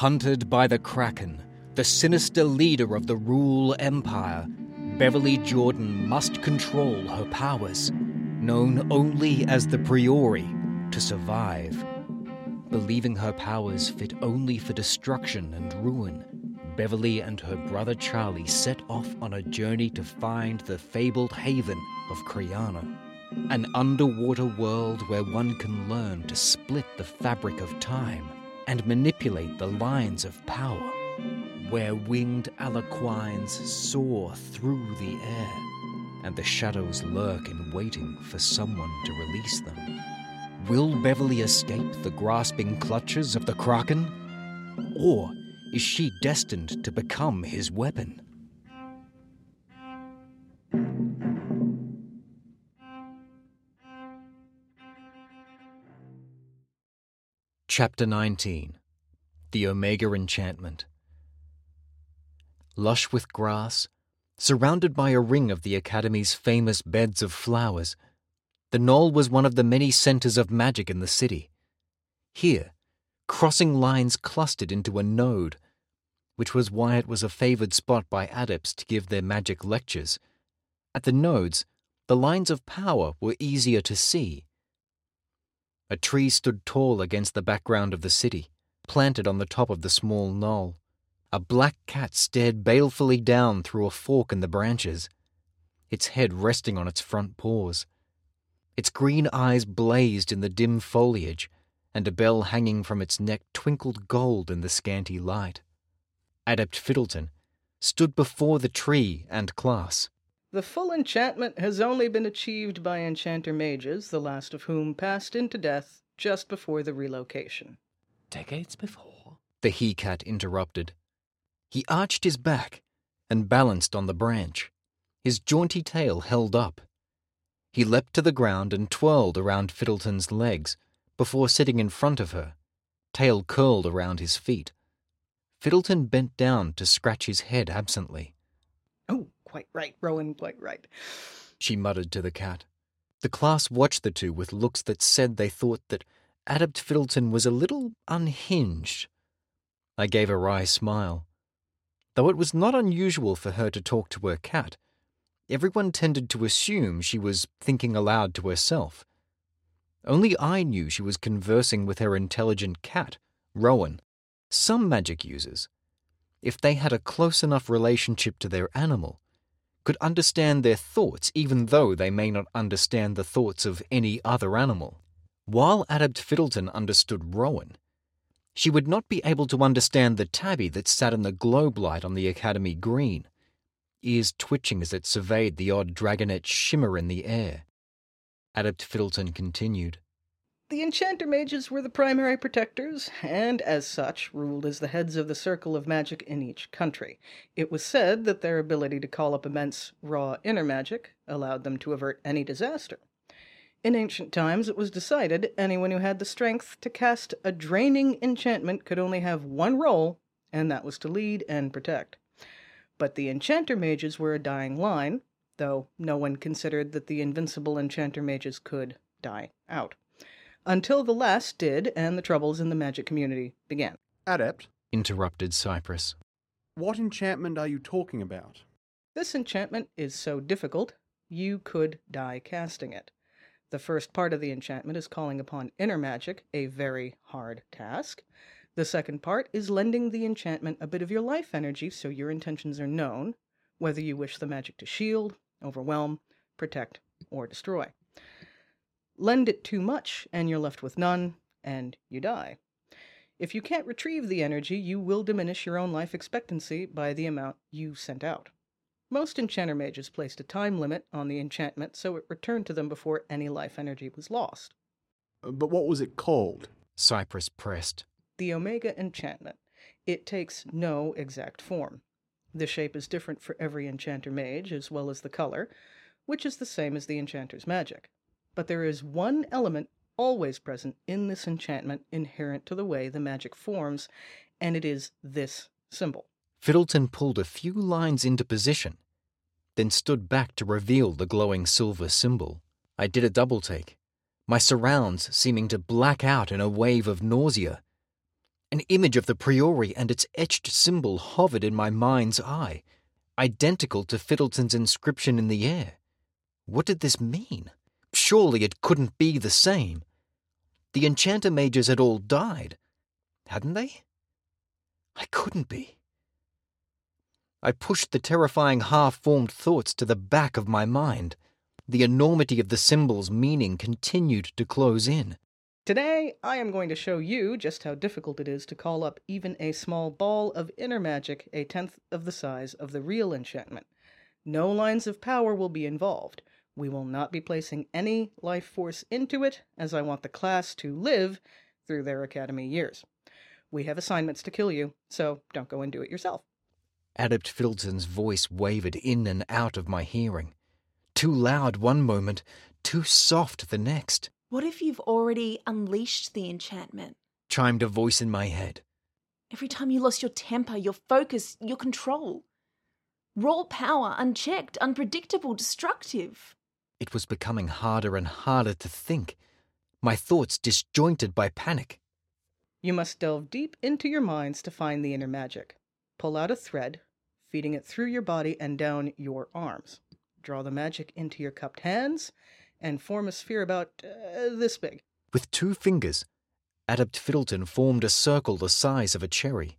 Hunted by the Kraken, the sinister leader of the Rule Empire, Beverly Jordan must control her powers, known only as the Priori, to survive. Believing her powers fit only for destruction and ruin, Beverly and her brother Charlie set off on a journey to find the fabled haven of Kriana, an underwater world where one can learn to split the fabric of time and manipulate the lines of power, where winged aliquines soar through the air and the shadows lurk in waiting for someone to release them. Will Beverly escape the grasping clutches of the Kraken? Or is she destined to become his weapon? Chapter 19 The Omega Enchantment Lush with grass, surrounded by a ring of the Academy's famous beds of flowers, the knoll was one of the many centers of magic in the city. Here, crossing lines clustered into a node, which was why it was a favored spot by adepts to give their magic lectures. At the nodes, the lines of power were easier to see. A tree stood tall against the background of the city, planted on the top of the small knoll. A black cat stared balefully down through a fork in the branches, its head resting on its front paws. Its green eyes blazed in the dim foliage, and a bell hanging from its neck twinkled gold in the scanty light. Adept Fiddleton stood before the tree and class. The full enchantment has only been achieved by enchanter mages, the last of whom passed into death just before the relocation. Decades before? The he cat interrupted. He arched his back and balanced on the branch, his jaunty tail held up. He leapt to the ground and twirled around Fiddleton's legs before sitting in front of her, tail curled around his feet. Fiddleton bent down to scratch his head absently. Quite right, Rowan, quite right. She muttered to the cat. The class watched the two with looks that said they thought that Adept Fiddleton was a little unhinged. I gave a wry smile. Though it was not unusual for her to talk to her cat, everyone tended to assume she was thinking aloud to herself. Only I knew she was conversing with her intelligent cat, Rowan. Some magic users, if they had a close enough relationship to their animal, could understand their thoughts even though they may not understand the thoughts of any other animal. While Adept Fiddleton understood Rowan, she would not be able to understand the tabby that sat in the globe light on the Academy green, ears twitching as it surveyed the odd dragonet shimmer in the air. Adept Fiddleton continued. The enchanter mages were the primary protectors, and as such, ruled as the heads of the circle of magic in each country. It was said that their ability to call up immense raw inner magic allowed them to avert any disaster. In ancient times, it was decided anyone who had the strength to cast a draining enchantment could only have one role, and that was to lead and protect. But the enchanter mages were a dying line, though no one considered that the invincible enchanter mages could die out until the last did and the troubles in the magic community began. Adept, interrupted Cypress. What enchantment are you talking about? This enchantment is so difficult, you could die casting it. The first part of the enchantment is calling upon inner magic, a very hard task. The second part is lending the enchantment a bit of your life energy so your intentions are known, whether you wish the magic to shield, overwhelm, protect, or destroy. Lend it too much, and you're left with none, and you die. If you can't retrieve the energy, you will diminish your own life expectancy by the amount you sent out. Most enchanter mages placed a time limit on the enchantment so it returned to them before any life energy was lost. Uh, but what was it called? Cypress pressed. The Omega Enchantment. It takes no exact form. The shape is different for every enchanter mage, as well as the color, which is the same as the enchanter's magic. But there is one element always present in this enchantment inherent to the way the magic forms, and it is this symbol. Fiddleton pulled a few lines into position, then stood back to reveal the glowing silver symbol. I did a double take, my surrounds seeming to black out in a wave of nausea. An image of the Priori and its etched symbol hovered in my mind's eye, identical to Fiddleton's inscription in the air. What did this mean? Surely it couldn't be the same. The enchanter mages had all died, hadn't they? I couldn't be. I pushed the terrifying half formed thoughts to the back of my mind. The enormity of the symbol's meaning continued to close in. Today, I am going to show you just how difficult it is to call up even a small ball of inner magic a tenth of the size of the real enchantment. No lines of power will be involved. We will not be placing any life force into it, as I want the class to live through their academy years. We have assignments to kill you, so don't go and do it yourself. Adept Fiddleton's voice wavered in and out of my hearing. Too loud one moment, too soft the next, What if you've already unleashed the enchantment? chimed a voice in my head. Every time you lost your temper, your focus, your control. Raw power, unchecked, unpredictable, destructive. It was becoming harder and harder to think, my thoughts disjointed by panic. You must delve deep into your minds to find the inner magic. Pull out a thread, feeding it through your body and down your arms. Draw the magic into your cupped hands and form a sphere about uh, this big. With two fingers, Adept Fiddleton formed a circle the size of a cherry.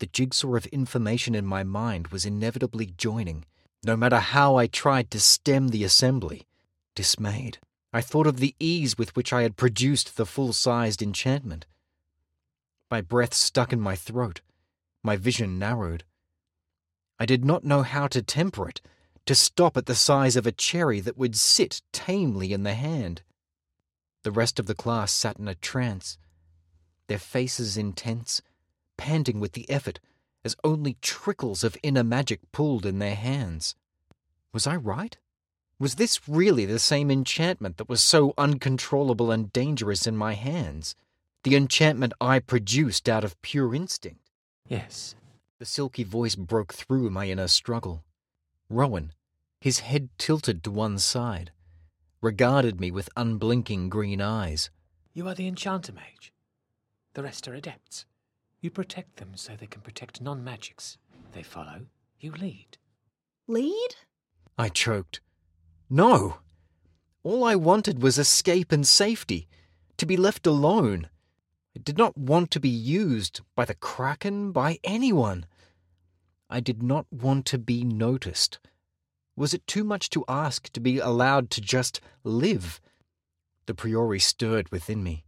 The jigsaw of information in my mind was inevitably joining, no matter how I tried to stem the assembly. Dismayed, I thought of the ease with which I had produced the full sized enchantment. My breath stuck in my throat, my vision narrowed. I did not know how to temper it, to stop at the size of a cherry that would sit tamely in the hand. The rest of the class sat in a trance, their faces intense, panting with the effort as only trickles of inner magic pooled in their hands. Was I right? Was this really the same enchantment that was so uncontrollable and dangerous in my hands? The enchantment I produced out of pure instinct? Yes. The silky voice broke through my inner struggle. Rowan, his head tilted to one side, regarded me with unblinking green eyes. You are the enchanter mage. The rest are adepts. You protect them so they can protect non magics. They follow, you lead. Lead? I choked. No! All I wanted was escape and safety, to be left alone. I did not want to be used by the Kraken, by anyone. I did not want to be noticed. Was it too much to ask to be allowed to just live? The Priori stirred within me.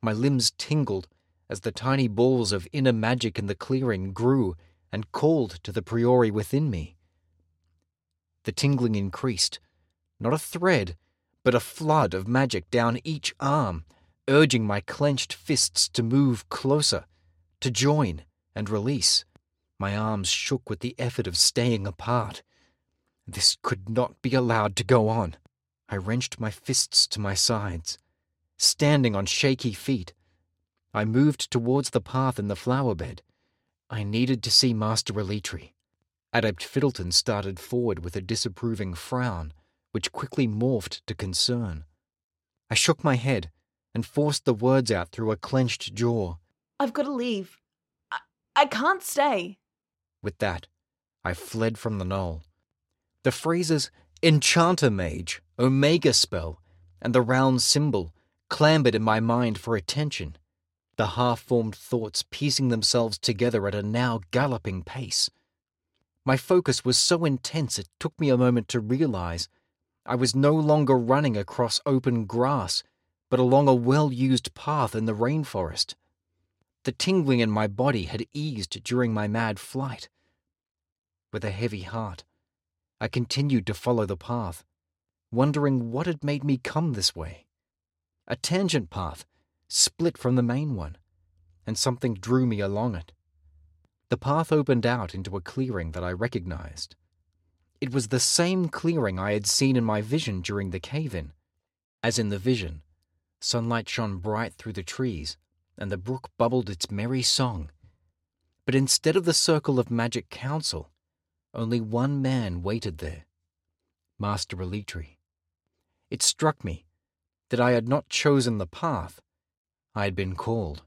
My limbs tingled as the tiny balls of inner magic in the clearing grew and called to the Priori within me. The tingling increased, not a thread, but a flood of magic down each arm, urging my clenched fists to move closer, to join and release. My arms shook with the effort of staying apart. This could not be allowed to go on. I wrenched my fists to my sides. Standing on shaky feet, I moved towards the path in the flower bed. I needed to see Master Elitri. Adept Fiddleton started forward with a disapproving frown, which quickly morphed to concern. I shook my head and forced the words out through a clenched jaw. I've got to leave. I, I can't stay. With that, I fled from the knoll. The phrases Enchanter Mage, Omega Spell, and the round symbol clambered in my mind for attention, the half formed thoughts piecing themselves together at a now galloping pace. My focus was so intense it took me a moment to realize I was no longer running across open grass, but along a well used path in the rainforest. The tingling in my body had eased during my mad flight. With a heavy heart, I continued to follow the path, wondering what had made me come this way. A tangent path split from the main one, and something drew me along it. The path opened out into a clearing that I recognized. It was the same clearing I had seen in my vision during the cave in. As in the vision, sunlight shone bright through the trees, and the brook bubbled its merry song. But instead of the circle of magic council, only one man waited there Master Elitri. It struck me that I had not chosen the path, I had been called.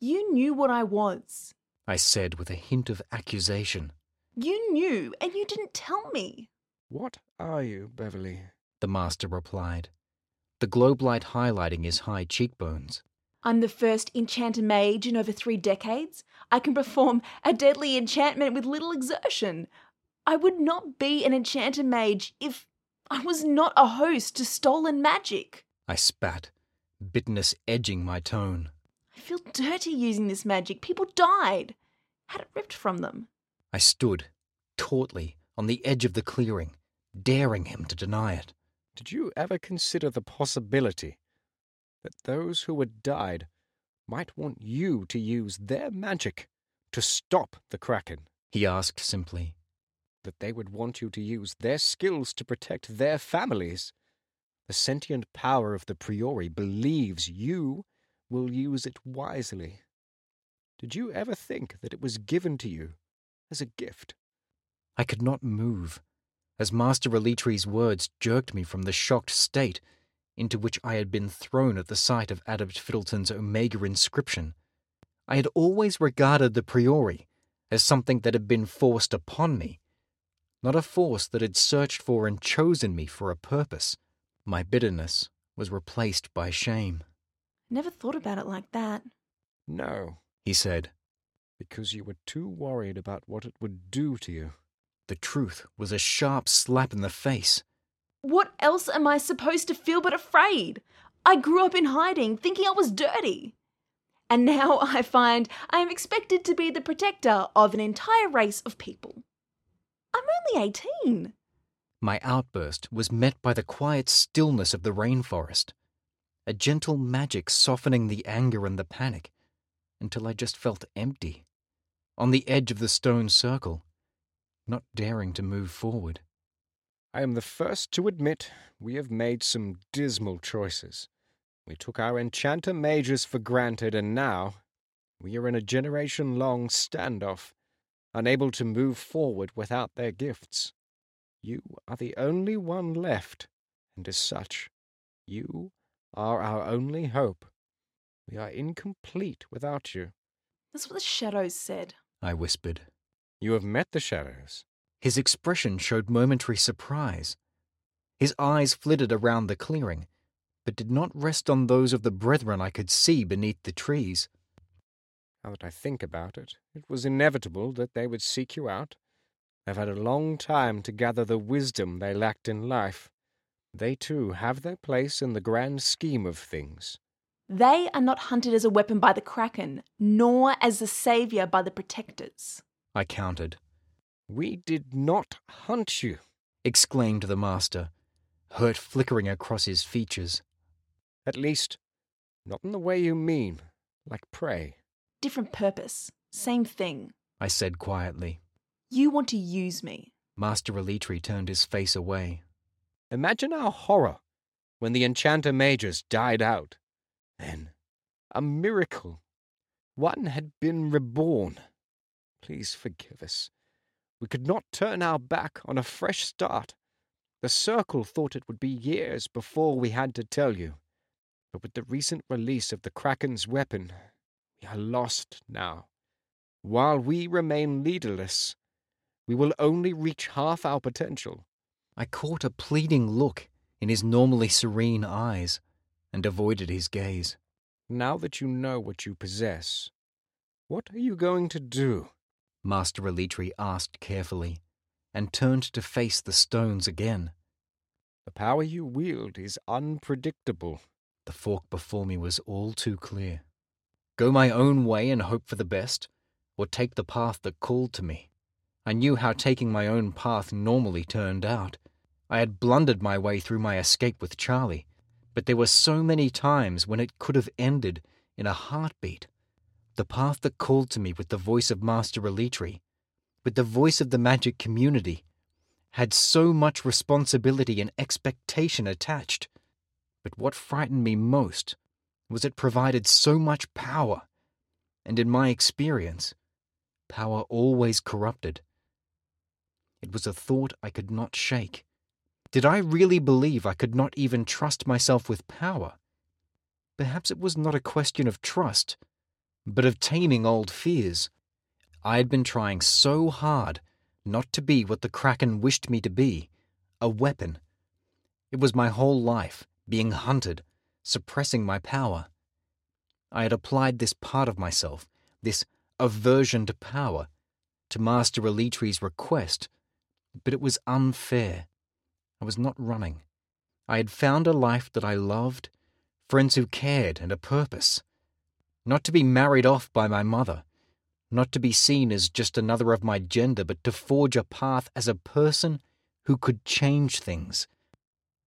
You knew what I was. I said with a hint of accusation. You knew, and you didn't tell me. What are you, Beverly? The master replied, the globe light highlighting his high cheekbones. I'm the first enchanter mage in over three decades. I can perform a deadly enchantment with little exertion. I would not be an enchanter mage if I was not a host to stolen magic. I spat, bitterness edging my tone. I feel dirty using this magic. People died. Had it ripped from them. I stood, tautly, on the edge of the clearing, daring him to deny it. Did you ever consider the possibility that those who had died might want you to use their magic to stop the Kraken? He asked simply. That they would want you to use their skills to protect their families? The sentient power of the Priori believes you will use it wisely. Did you ever think that it was given to you as a gift? I could not move, as Master Elitri's words jerked me from the shocked state into which I had been thrown at the sight of Adept Fiddleton's Omega inscription. I had always regarded the Priori as something that had been forced upon me, not a force that had searched for and chosen me for a purpose. My bitterness was replaced by shame. Never thought about it like that. No, he said, because you were too worried about what it would do to you. The truth was a sharp slap in the face. What else am I supposed to feel but afraid? I grew up in hiding, thinking I was dirty. And now I find I am expected to be the protector of an entire race of people. I'm only 18. My outburst was met by the quiet stillness of the rainforest, a gentle magic softening the anger and the panic, until I just felt empty, on the edge of the stone circle, not daring to move forward. I am the first to admit we have made some dismal choices. We took our enchanter mages for granted, and now we are in a generation long standoff, unable to move forward without their gifts. You are the only one left, and as such, you are our only hope. We are incomplete without you. That's what the shadows said. I whispered. You have met the shadows. His expression showed momentary surprise. His eyes flitted around the clearing, but did not rest on those of the brethren I could see beneath the trees. Now that I think about it, it was inevitable that they would seek you out. They've had a long time to gather the wisdom they lacked in life. They too have their place in the grand scheme of things. They are not hunted as a weapon by the Kraken, nor as a saviour by the protectors. I countered. We did not hunt you, exclaimed the master, hurt flickering across his features. At least, not in the way you mean, like prey. Different purpose, same thing, I said quietly. You want to use me. Master Elitri turned his face away. Imagine our horror when the enchanter mages died out. Then, a miracle. One had been reborn. Please forgive us. We could not turn our back on a fresh start. The Circle thought it would be years before we had to tell you. But with the recent release of the Kraken's weapon, we are lost now. While we remain leaderless, we will only reach half our potential. I caught a pleading look in his normally serene eyes and avoided his gaze. Now that you know what you possess, what are you going to do? Master Elitri asked carefully, and turned to face the stones again. The power you wield is unpredictable. The fork before me was all too clear. Go my own way and hope for the best, or take the path that called to me. I knew how taking my own path normally turned out. I had blundered my way through my escape with Charlie, but there were so many times when it could have ended in a heartbeat. The path that called to me with the voice of Master Elitri, with the voice of the magic community, had so much responsibility and expectation attached. But what frightened me most was it provided so much power, and in my experience, power always corrupted. It was a thought I could not shake. Did I really believe I could not even trust myself with power? Perhaps it was not a question of trust, but of taming old fears. I had been trying so hard not to be what the Kraken wished me to be a weapon. It was my whole life, being hunted, suppressing my power. I had applied this part of myself, this aversion to power, to Master Elitri's request, but it was unfair. I was not running. I had found a life that I loved, friends who cared, and a purpose. Not to be married off by my mother, not to be seen as just another of my gender, but to forge a path as a person who could change things.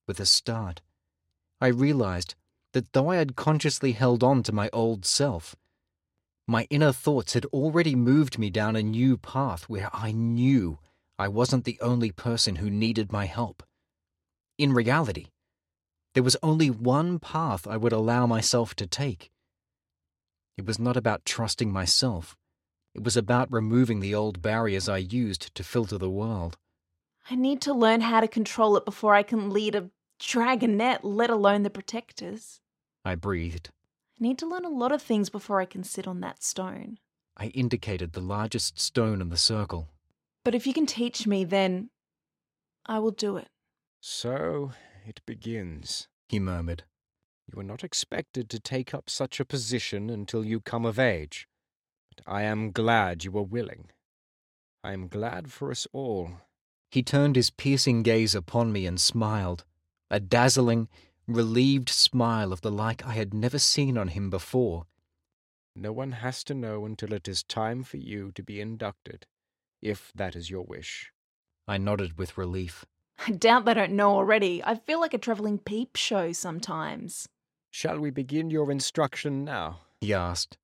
With a start, I realized that though I had consciously held on to my old self, my inner thoughts had already moved me down a new path where I knew I wasn't the only person who needed my help. In reality, there was only one path I would allow myself to take. It was not about trusting myself. It was about removing the old barriers I used to filter the world. I need to learn how to control it before I can lead a dragonette, let alone the protectors. I breathed. I need to learn a lot of things before I can sit on that stone. I indicated the largest stone in the circle. But if you can teach me, then I will do it. So it begins, he murmured. You are not expected to take up such a position until you come of age, but I am glad you are willing. I am glad for us all. He turned his piercing gaze upon me and smiled, a dazzling, relieved smile of the like I had never seen on him before. No one has to know until it is time for you to be inducted, if that is your wish. I nodded with relief. I doubt they don't know already. I feel like a travelling peep show sometimes. Shall we begin your instruction now? He asked,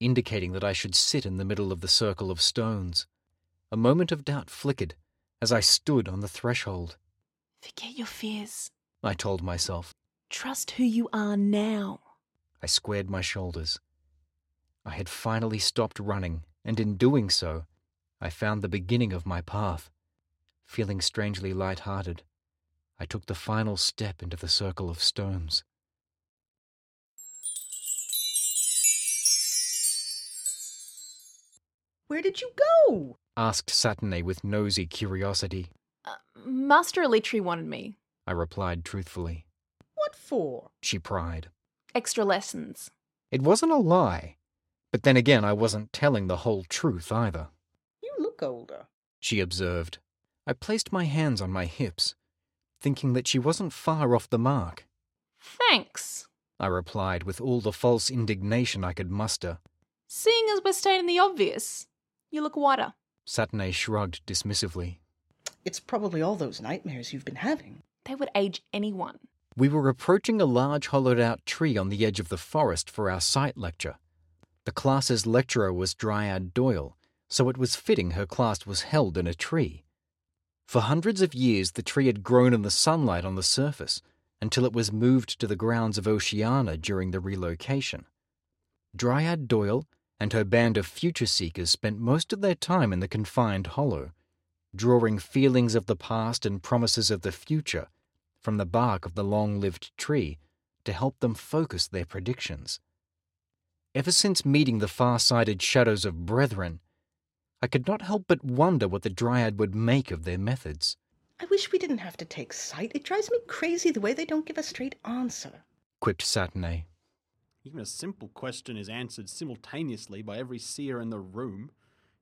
indicating that I should sit in the middle of the circle of stones. A moment of doubt flickered as I stood on the threshold. Forget your fears. I told myself. Trust who you are now. I squared my shoulders. I had finally stopped running, and in doing so, I found the beginning of my path. Feeling strangely light-hearted, I took the final step into the circle of stones. Where did you go? asked Satine with nosy curiosity. Uh, Master Elitri wanted me. I replied truthfully. What for? She pried. Extra lessons. It wasn't a lie, but then again I wasn't telling the whole truth either. You look older. She observed. I placed my hands on my hips, thinking that she wasn't far off the mark. Thanks. I replied with all the false indignation I could muster. Seeing as we're stating the obvious, you look whiter. Satine shrugged dismissively. It's probably all those nightmares you've been having. They would age anyone. We were approaching a large hollowed out tree on the edge of the forest for our sight lecture. The class's lecturer was Dryad Doyle, so it was fitting her class was held in a tree. For hundreds of years, the tree had grown in the sunlight on the surface until it was moved to the grounds of Oceana during the relocation. Dryad Doyle and her band of future seekers spent most of their time in the confined hollow, drawing feelings of the past and promises of the future from the bark of the long lived tree to help them focus their predictions. Ever since meeting the far sighted shadows of brethren, I could not help but wonder what the Dryad would make of their methods. I wish we didn't have to take sight. It drives me crazy the way they don't give a straight answer. quipped Satine. Even a simple question is answered simultaneously by every seer in the room,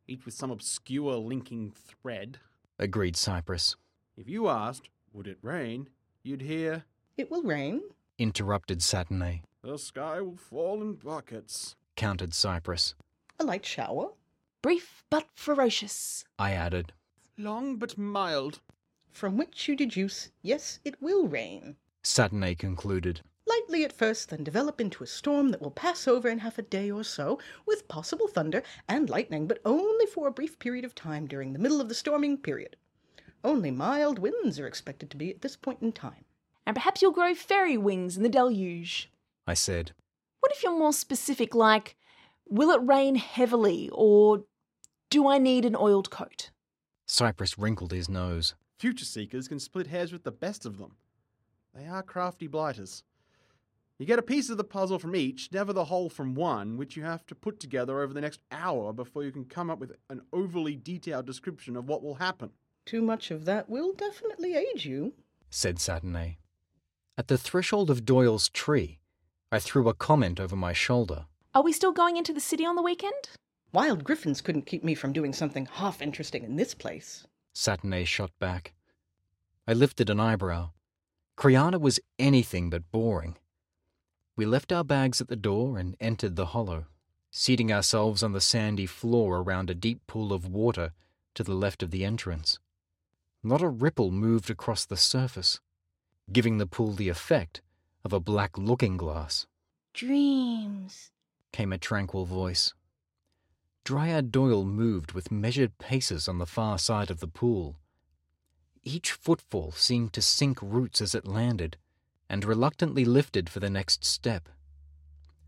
each with some obscure linking thread. agreed Cypress. If you asked, would it rain, you'd hear, It will rain. Interrupted Satine, the sky will fall in buckets. countered Cypress. A light shower. Brief but ferocious. I added, Long but mild. From which you deduce, yes, it will rain. Satine concluded. Lightly at first, then develop into a storm that will pass over in half a day or so, with possible thunder and lightning, but only for a brief period of time during the middle of the storming period. Only mild winds are expected to be at this point in time. And perhaps you'll grow fairy wings in the deluge. I said, What if you're more specific, like, will it rain heavily, or do I need an oiled coat? Cypress wrinkled his nose. Future seekers can split hairs with the best of them. They are crafty blighters. You get a piece of the puzzle from each, never the whole from one, which you have to put together over the next hour before you can come up with an overly detailed description of what will happen. Too much of that will definitely age you. said Saturnay. At the threshold of Doyle's tree, I threw a comment over my shoulder. Are we still going into the city on the weekend? Wild griffins couldn't keep me from doing something half interesting in this place. Saturnay shot back. I lifted an eyebrow. Kriana was anything but boring. We left our bags at the door and entered the hollow, seating ourselves on the sandy floor around a deep pool of water to the left of the entrance. Not a ripple moved across the surface, giving the pool the effect of a black looking glass, Dreams. came a tranquil voice. Dryad Doyle moved with measured paces on the far side of the pool. Each footfall seemed to sink roots as it landed, and reluctantly lifted for the next step.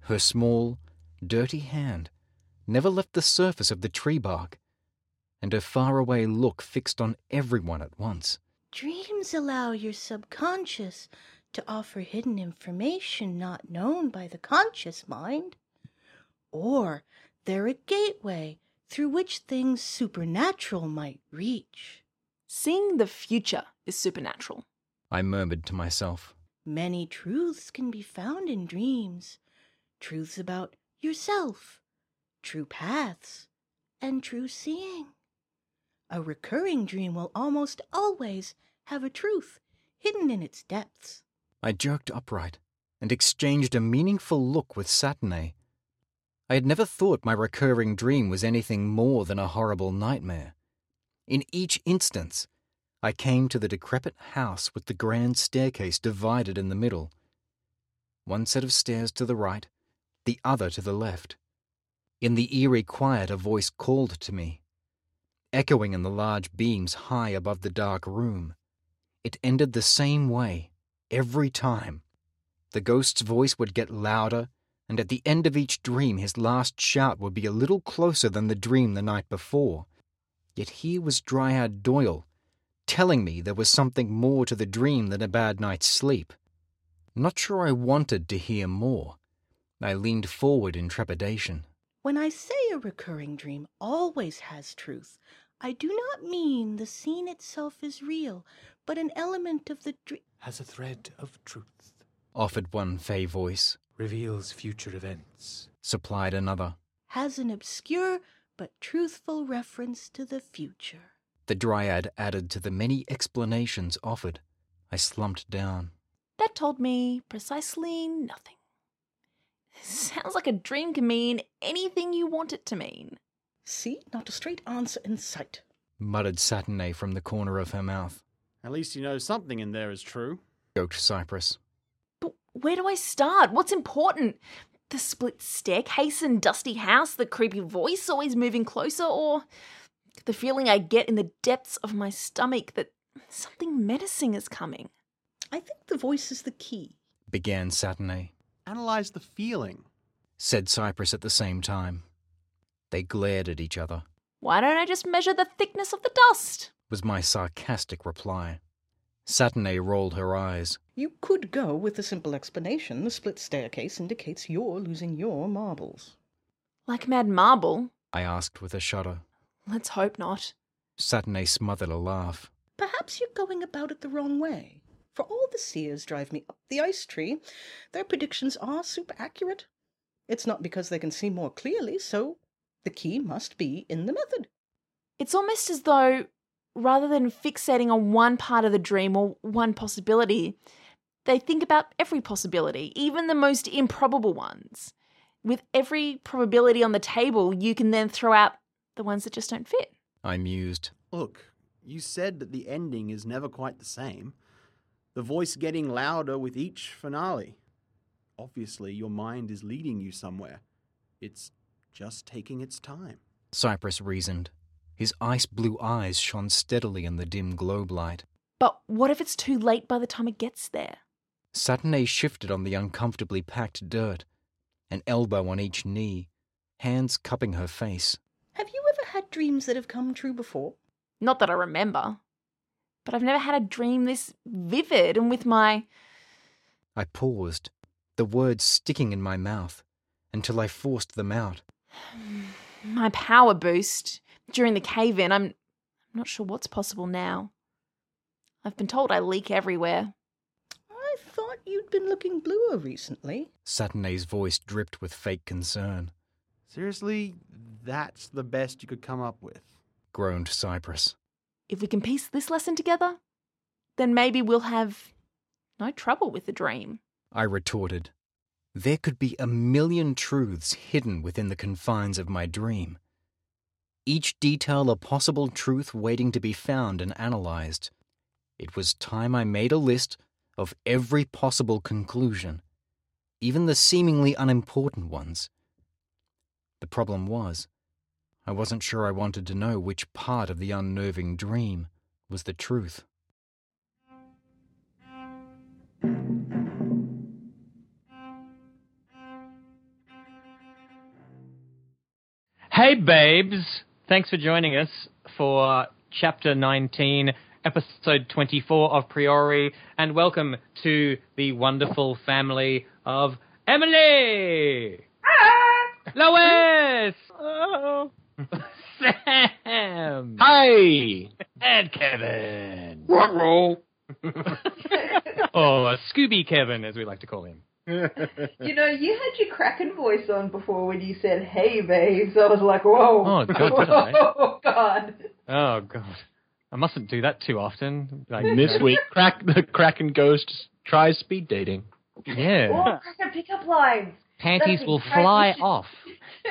Her small, dirty hand never left the surface of the tree bark, and her faraway look fixed on everyone at once. Dreams allow your subconscious to offer hidden information not known by the conscious mind. Or they're a gateway through which things supernatural might reach. Seeing the future is supernatural. I murmured to myself. Many truths can be found in dreams truths about yourself, true paths, and true seeing. A recurring dream will almost always have a truth hidden in its depths. I jerked upright and exchanged a meaningful look with Saturnay. I had never thought my recurring dream was anything more than a horrible nightmare. In each instance, I came to the decrepit house with the grand staircase divided in the middle. One set of stairs to the right, the other to the left. In the eerie quiet, a voice called to me, echoing in the large beams high above the dark room. It ended the same way, every time. The ghost's voice would get louder, and at the end of each dream, his last shout would be a little closer than the dream the night before. Yet here was Dryad Doyle, telling me there was something more to the dream than a bad night's sleep. Not sure I wanted to hear more. I leaned forward in trepidation. When I say a recurring dream always has truth, I do not mean the scene itself is real, but an element of the dream. Has a thread of truth. Offered one fey voice, Reveals future events. supplied another. has an obscure but truthful reference to the future. The dryad added to the many explanations offered. I slumped down. That told me precisely nothing. Sounds like a dream can mean anything you want it to mean. See, not a straight answer in sight. Muttered Saturnay from the corner of her mouth. At least you know something in there is true. Joked Cypress. But where do I start? What's important? The split staircase and dusty house, the creepy voice always moving closer, or the feeling I get in the depths of my stomach that something menacing is coming? I think the voice is the key. Began Saturnay. Analyze the feeling. Said Cypress at the same time. They glared at each other. Why don't I just measure the thickness of the dust? Was my sarcastic reply. Saturnay rolled her eyes. You could go with the simple explanation the split staircase indicates you're losing your marbles. Like Mad Marble? I asked with a shudder. Let's hope not. Saturnay smothered a laugh. Perhaps you're going about it the wrong way. For all the seers drive me up the ice tree, their predictions are super accurate. It's not because they can see more clearly, so the key must be in the method. It's almost as though, rather than fixating on one part of the dream or one possibility, they think about every possibility, even the most improbable ones. With every probability on the table, you can then throw out the ones that just don't fit. I mused. Look, you said that the ending is never quite the same. The voice getting louder with each finale. Obviously, your mind is leading you somewhere. It's just taking its time. Cypress reasoned. His ice blue eyes shone steadily in the dim globe light. But what if it's too late by the time it gets there? Saturnay shifted on the uncomfortably packed dirt, an elbow on each knee, hands cupping her face. Have you ever had dreams that have come true before? Not that I remember. But I've never had a dream this vivid and with my. I paused, the words sticking in my mouth, until I forced them out. My power boost during the cave in, I'm, I'm not sure what's possible now. I've been told I leak everywhere. I thought you'd been looking bluer recently. Saturnay's voice dripped with fake concern, Seriously, that's the best you could come up with. groaned Cypress. If we can piece this lesson together, then maybe we'll have no trouble with the dream. I retorted. There could be a million truths hidden within the confines of my dream. Each detail a possible truth waiting to be found and analyzed. It was time I made a list of every possible conclusion, even the seemingly unimportant ones. The problem was, I wasn't sure I wanted to know which part of the unnerving dream was the truth. Hey, babes! Thanks for joining us for Chapter 19, Episode 24 of Priori, and welcome to the wonderful family of Emily! Lois! Oh. Sam! Hi! And Kevin! Roll. or Scooby Kevin, as we like to call him. You know, you had your Kraken voice on before when you said, hey, babes. I was like, whoa. Oh, God, did I? Oh, God. Oh, God. I mustn't do that too often. Like, And this you week, crack the Kraken Ghost tries speed dating. Yeah. Oh, Kraken pickup lines. Panties That's will exactly- fly off.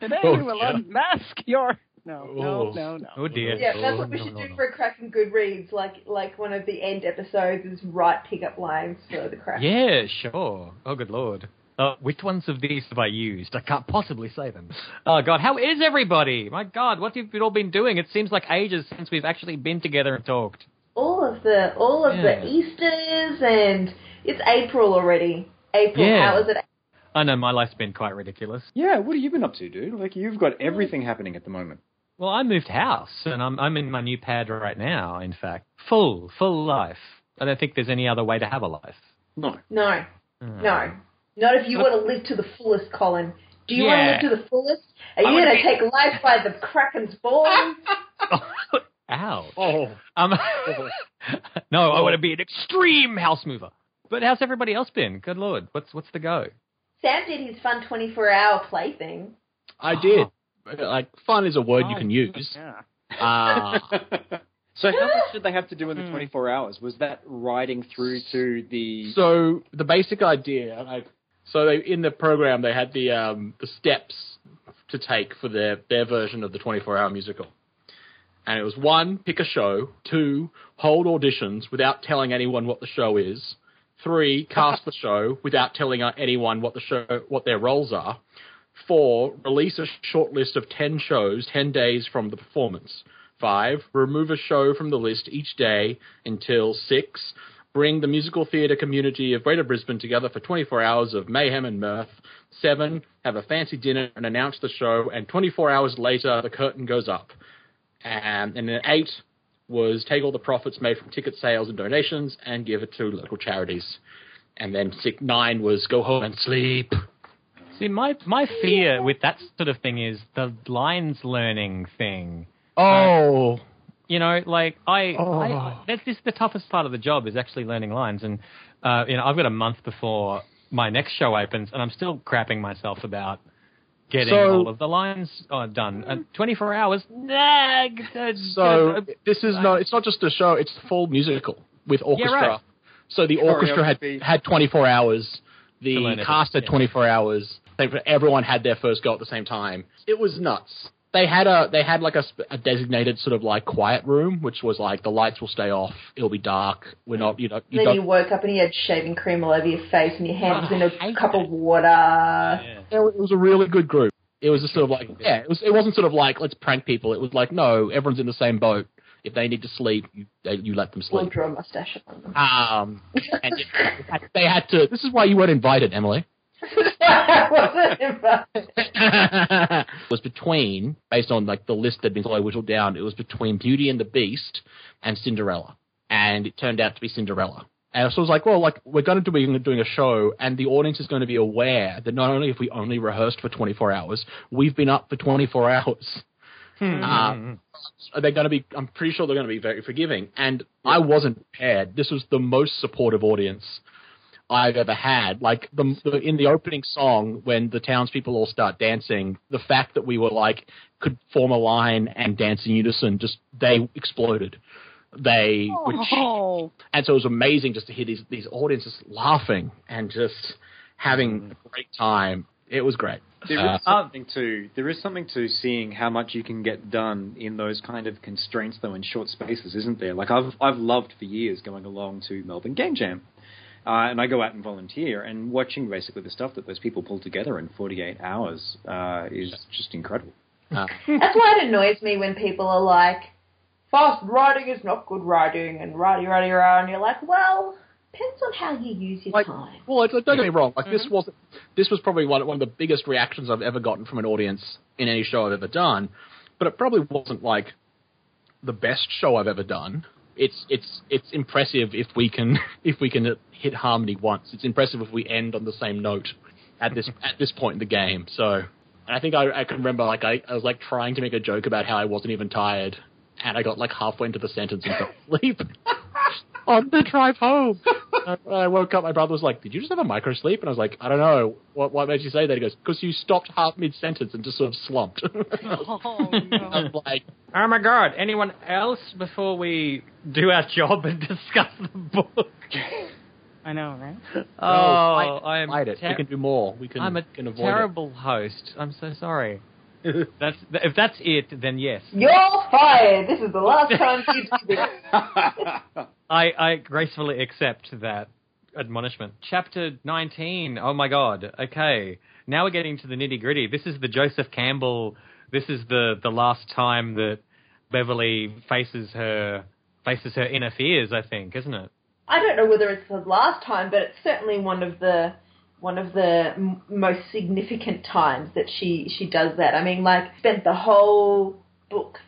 Today Oh, we will yeah. unmask your. No, no, Oh. no, no. Oh, dear. Yeah, that's Oh, what we no, should no, do no. for a Kraken Goodreads. Like, like one of the end episodes is write pickup lines for the Kraken. Yeah, sure. Oh, good lord. Uh, which ones of these have I used? I can't possibly say them. Oh, God, how is everybody? My God, what have you all been doing? It seems like ages since we've actually been together and talked. All of the, all of Yeah. the Easters and it's April already. April, Yeah. how is it? I know my life's been quite ridiculous. Yeah, what have you been up to, dude? Like, you've got everything happening at the moment. Well, I moved house, and I'm I'm in my new pad right now. In fact, full full life. I don't think there's any other way to have a life. No. No, Hmm. no. Not if you want to live to the fullest, Colin. Do you Yeah. want to live to the fullest? Are you going to be- take life by the Kraken's balls? Ow. Oh. Um, no, I want to be an extreme house mover. But how's everybody else been? Good lord, what's what's the go? Sam did his fun 24 hour play thing. I did. Like, fun is a word you Oh, can use. Yeah. Uh, so, how much did they have to do in the Hmm. 24 hours? Was that riding through to the. so the basic idea, like, so they in the program they had the um, the steps to take for their their version of the 24 hour musical, and it was one, pick a show, two, hold auditions without telling anyone what the show is, three, cast the show without telling uh, anyone what the show what their roles are, four, release a short list of 10 shows 10 days from the performance. Five, remove a show from the list each day until six, bring the musical theatre community of Greater Brisbane together for 24 hours of mayhem and mirth. Seven, have a fancy dinner and announce the show, and 24 hours later, the curtain goes up. And, and then eight was take all the profits made from ticket sales and donations and give it to local charities. And then six, nine was go home and sleep. See, my my fear with that sort of thing is the lines learning thing. Oh, You know, like I, Oh. I that's just the toughest part of the job is actually learning lines. And uh, you know, I've got a month before my next show opens, and I'm still crapping myself about getting So- all of the lines uh, done. And 24 hours, nah, g- uh, So uh, this is not. It's not just a show. It's a full musical with orchestra. right. So the orchestra had had 24 hours. The cast had everything, yeah. 24 hours. They, everyone had their first go at the same time. It was nuts. They had a they had like a, a designated sort of like quiet room, which was like the lights will stay off. It'll be dark. We're not. You know. You then don't, you woke up and you had shaving cream all over your face and your hands was in a hate cup that. of water. yeah. it was a really good group. It was just sort of like yeah. It was. It wasn't sort of like let's prank people. It was like no, everyone's in the same boat. If they need to sleep, you, they, you let them We'll sleep. draw a mustache on them. Um, and they had to. This is why you weren't invited, Emily. I wasn't it was between, based on like the list that had been slowly whittled down, it was between Beauty and the Beast and Cinderella, and it turned out to be Cinderella. And so I was like, well, like we're going to be doing a show, and the audience is going to be aware that not only have we only rehearsed for 24 hours, we've been up for 24 hours. Uh, they're going to be. I'm pretty sure they're going to be very forgiving. And I wasn't prepared. This was the most supportive audience I've ever had. Like the, the in the opening song when the townspeople all start dancing, the fact that we were like could form a line and dance in unison, just they exploded. They would Oh. and so it was amazing just to hear these these audiences laughing and just having a great time. It was great. There Uh, is something to there is something to seeing how much you can get done in those kind of constraints, though, in short spaces, isn't there? Like I've I've loved for years going along to Melbourne Game Jam, uh, and I go out and volunteer, and watching basically the stuff that those people pull together in 48 hours uh, is just incredible. uh, That's why it annoys me when people are like, fast writing is not good writing, and righty, righty, righty, and you're like, well, depends on how you use your Like- time. Well, like, don't get me wrong. Like Mm-hmm. this was this was probably one one of the biggest reactions I've ever gotten from an audience in any show I've ever done, but it probably wasn't like the best show I've ever done. It's it's it's impressive if we can if we can hit harmony once. It's impressive if we end on the same note at this at this point in the game. So, I think I, I can remember like I, I was like trying to make a joke about how I wasn't even tired, and I got like halfway into the sentence and fell asleep. on the drive home. When I woke up, my brother was like, "Did you just have a micro sleep?" And I was like, "I don't know. What what made you say that?" He goes, "Because you stopped half mid sentence and just sort of slumped." Oh, no. I'm like, Oh my god, anyone else before we do our job and discuss the book? I know, right? Oh, "No, fight, I am ter- we can do more. We can. I'm a can avoid terrible host. I'm so sorry. That's if that's it, then yes. You're fired. This is the last time you do this. I, I gracefully accept that admonishment. Chapter 19. Oh my god. Okay. Now we're getting to the nitty gritty. This is the Joseph Campbell. This is the, the last time that Beverly faces her faces her inner fears. I think, isn't it? I don't know whether it's the last time, but it's certainly one of the one of the m- most significant times that she she does that. I mean, like spent the whole book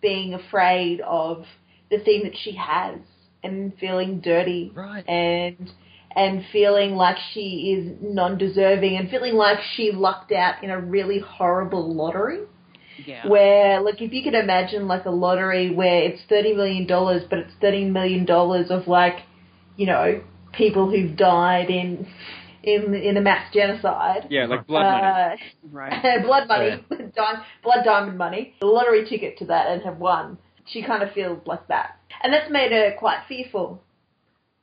being afraid of the thing that she has and feeling dirty Right. and and feeling like she is non-deserving and feeling like she lucked out in a really horrible lottery Yeah. where like if you could imagine like a lottery where it's thirty million dollars but it's thirty million dollars of like you know people who've died in in in a mass genocide yeah, like blood money. uh, Right. blood money Di- blood diamond money the lottery ticket to that and have won she kind of feels like that and that's made her quite fearful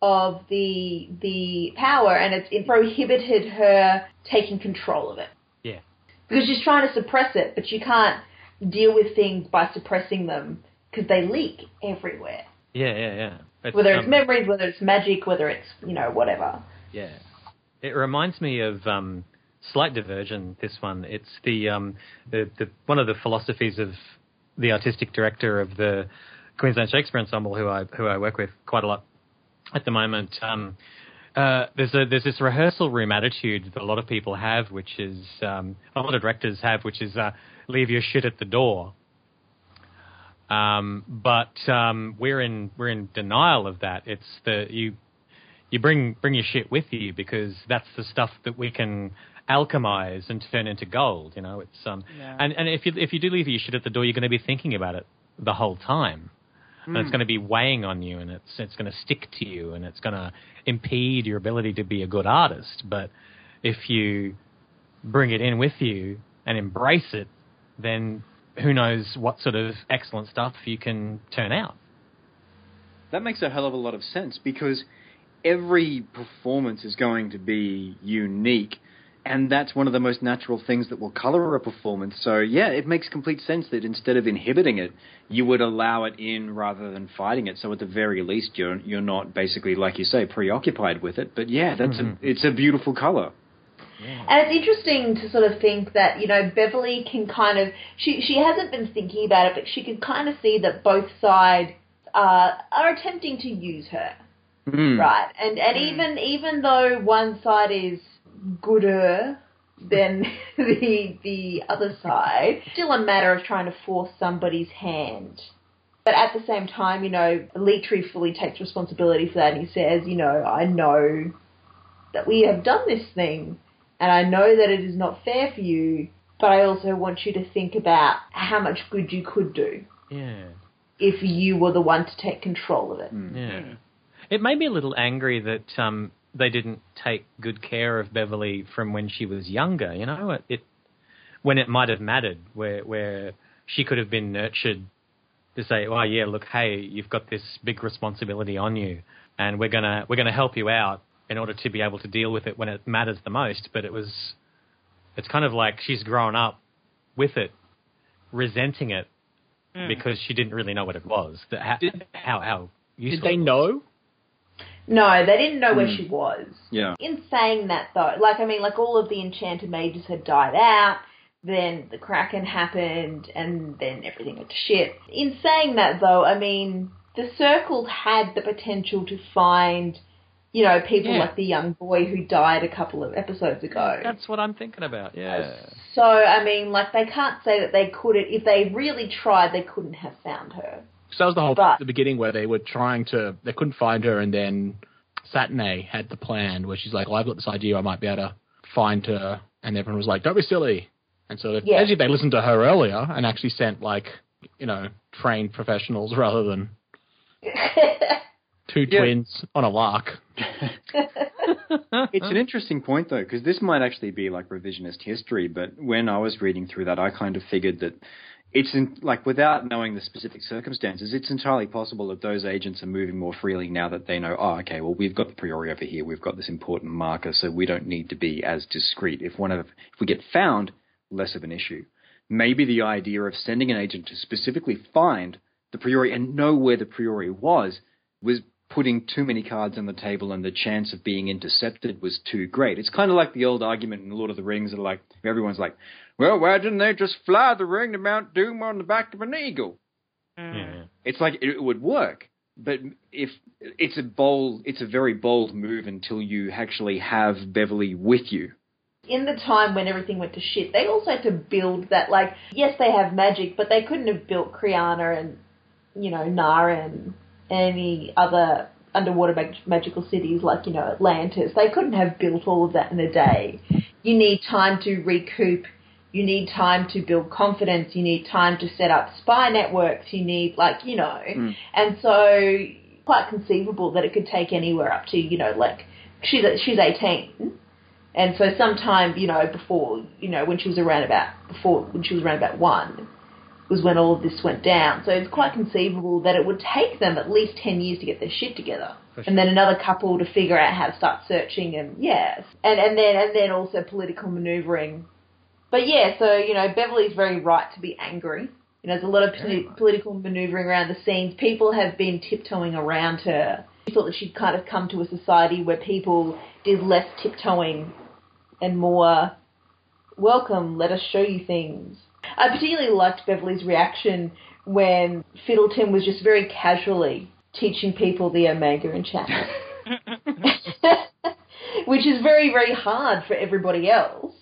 of the the power and it's prohibited her taking control of it Yeah. because she's trying to suppress it, but you can't deal with things by suppressing them because they leak everywhere. Yeah, yeah, yeah. It's, Whether it's um, memories, whether it's magic, whether it's you know whatever. Yeah. It reminds me of um, slight diversion. This one, it's the, um, the the one of the philosophies of the artistic director of the Queensland Shakespeare Ensemble, who I who I work with quite a lot at the moment. Um, uh, there's a there's this rehearsal room attitude that a lot of people have, which is um, a lot of directors have, which is uh, leave your shit at the door. Um, but um, we're in we're in denial of that. It's the you you bring bring your shit with you because that's the stuff that we can alchemize and turn into gold. You know, it's um Yeah. and and if you if you do leave your shit at the door, you're going to be thinking about it the whole time. And it's going to be weighing on you, and it's it's going to stick to you, and it's going to impede your ability to be a good artist. But if you bring it in with you and embrace it, then who knows what sort of excellent stuff you can turn out. That makes a hell of a lot of sense because every performance is going to be unique, and that's one of the most natural things that will color a performance. So, yeah, it makes complete sense that instead of inhibiting it, you would allow it in rather than fighting it. So, at the very least, you're you're not basically, like you say, preoccupied with it. But yeah, that's a, it's a beautiful color. And it's interesting to sort of think that you know Beverly can kind of she she hasn't been thinking about it, but she can kind of see that both sides uh, are attempting to use her. Mm. Right. And and even even though one side is gooder than the the other side, still a matter of trying to force somebody's hand But at the same time, you know, Elitri fully takes responsibility for that and he says, you know, I know that we have done this thing and I know that it is not fair for you, but I also want you to think about how much good you could do Yeah. if you were the one to take control of it. Yeah. It made me a little angry that um, they didn't take good care of Beverly from when she was younger. You know, it, it when it might have mattered, where where she could have been nurtured to say, "Oh yeah, look, hey, you've got this big responsibility on you, and we're gonna we're gonna help you out in order to be able to deal with it when it matters the most." But it was, it's kind of like she's grown up with it, resenting it mm. because she didn't really know what it was. That how how, how Did useful. they know? No, they didn't know where Mm. she was. Yeah. In saying that, though, like I mean, like all of the enchanter mages had died out. Then the kraken happened, and then everything went to shit. In saying that, though, I mean, the circle had the potential to find, you know, people Yeah. like the young boy who died a couple of episodes ago. That's what I'm thinking about. Yeah. So I mean, like they can't say that they couldn't. If they really tried, they couldn't have found her. So that was the whole But- the beginning where they were trying to they couldn't find her, and then Satine had the plan where she's like, "Well, I've got this idea. I might be able to find her," and everyone was like, "Don't be silly." And so, Yeah. as if they listened to her earlier and actually sent like you know trained professionals rather than two Yeah. twins on a lark. It's an interesting point though, because this might actually be like revisionist history. But when I was reading through that, I kind of figured that it's in, like without knowing the specific circumstances, it's entirely possible that those agents are moving more freely now that they know. Oh, okay, well we've got the priori over here, we've got this important marker, so we don't need to be as discreet. If one of if we get found, less of an issue. Maybe the idea of sending an agent to specifically find the priori and know where the priori was was putting too many cards on the table and the chance of being intercepted was too great. It's kind of like the old argument in Lord of the Rings that like everyone's like, well, why didn't they just fly the ring to Mount Doom on the back of an eagle? Mm. Yeah. It's like it would work, but if it's a bold, it's a very bold move until you actually have Beverly with you. in the time when everything went to shit, they also had to build that. Like, yes, they have magic, but they couldn't have built Kriana and you know Nara and any other underwater mag- magical cities like you know Atlantis. They couldn't have built all of that in a day. You need time to recoup. You need time to build confidence. You need time to set up spy networks. You need like you know, Mm. and so quite conceivable that it could take anywhere up to you know like she's she's eighteen. And so sometime, you know, before, you know, when she was around about, before, when she was around about one, was when all of this went down. So it's quite conceivable that it would take them at least 10 years to get their shit together. And then another couple to figure out how to start searching and, yes. And, and then, and then also political maneuvering. But yeah, so, you know, Beverly's very right to be angry. You know, there's a lot of poli- political maneuvering around the scenes. People have been tiptoeing around her. She thought that she'd kind of come to a society where people did less tiptoeing and more welcome, let us show you things. I particularly liked Beverly's reaction when Fidleton was just very casually teaching people the Omega enchantment. Which is very, very hard for everybody else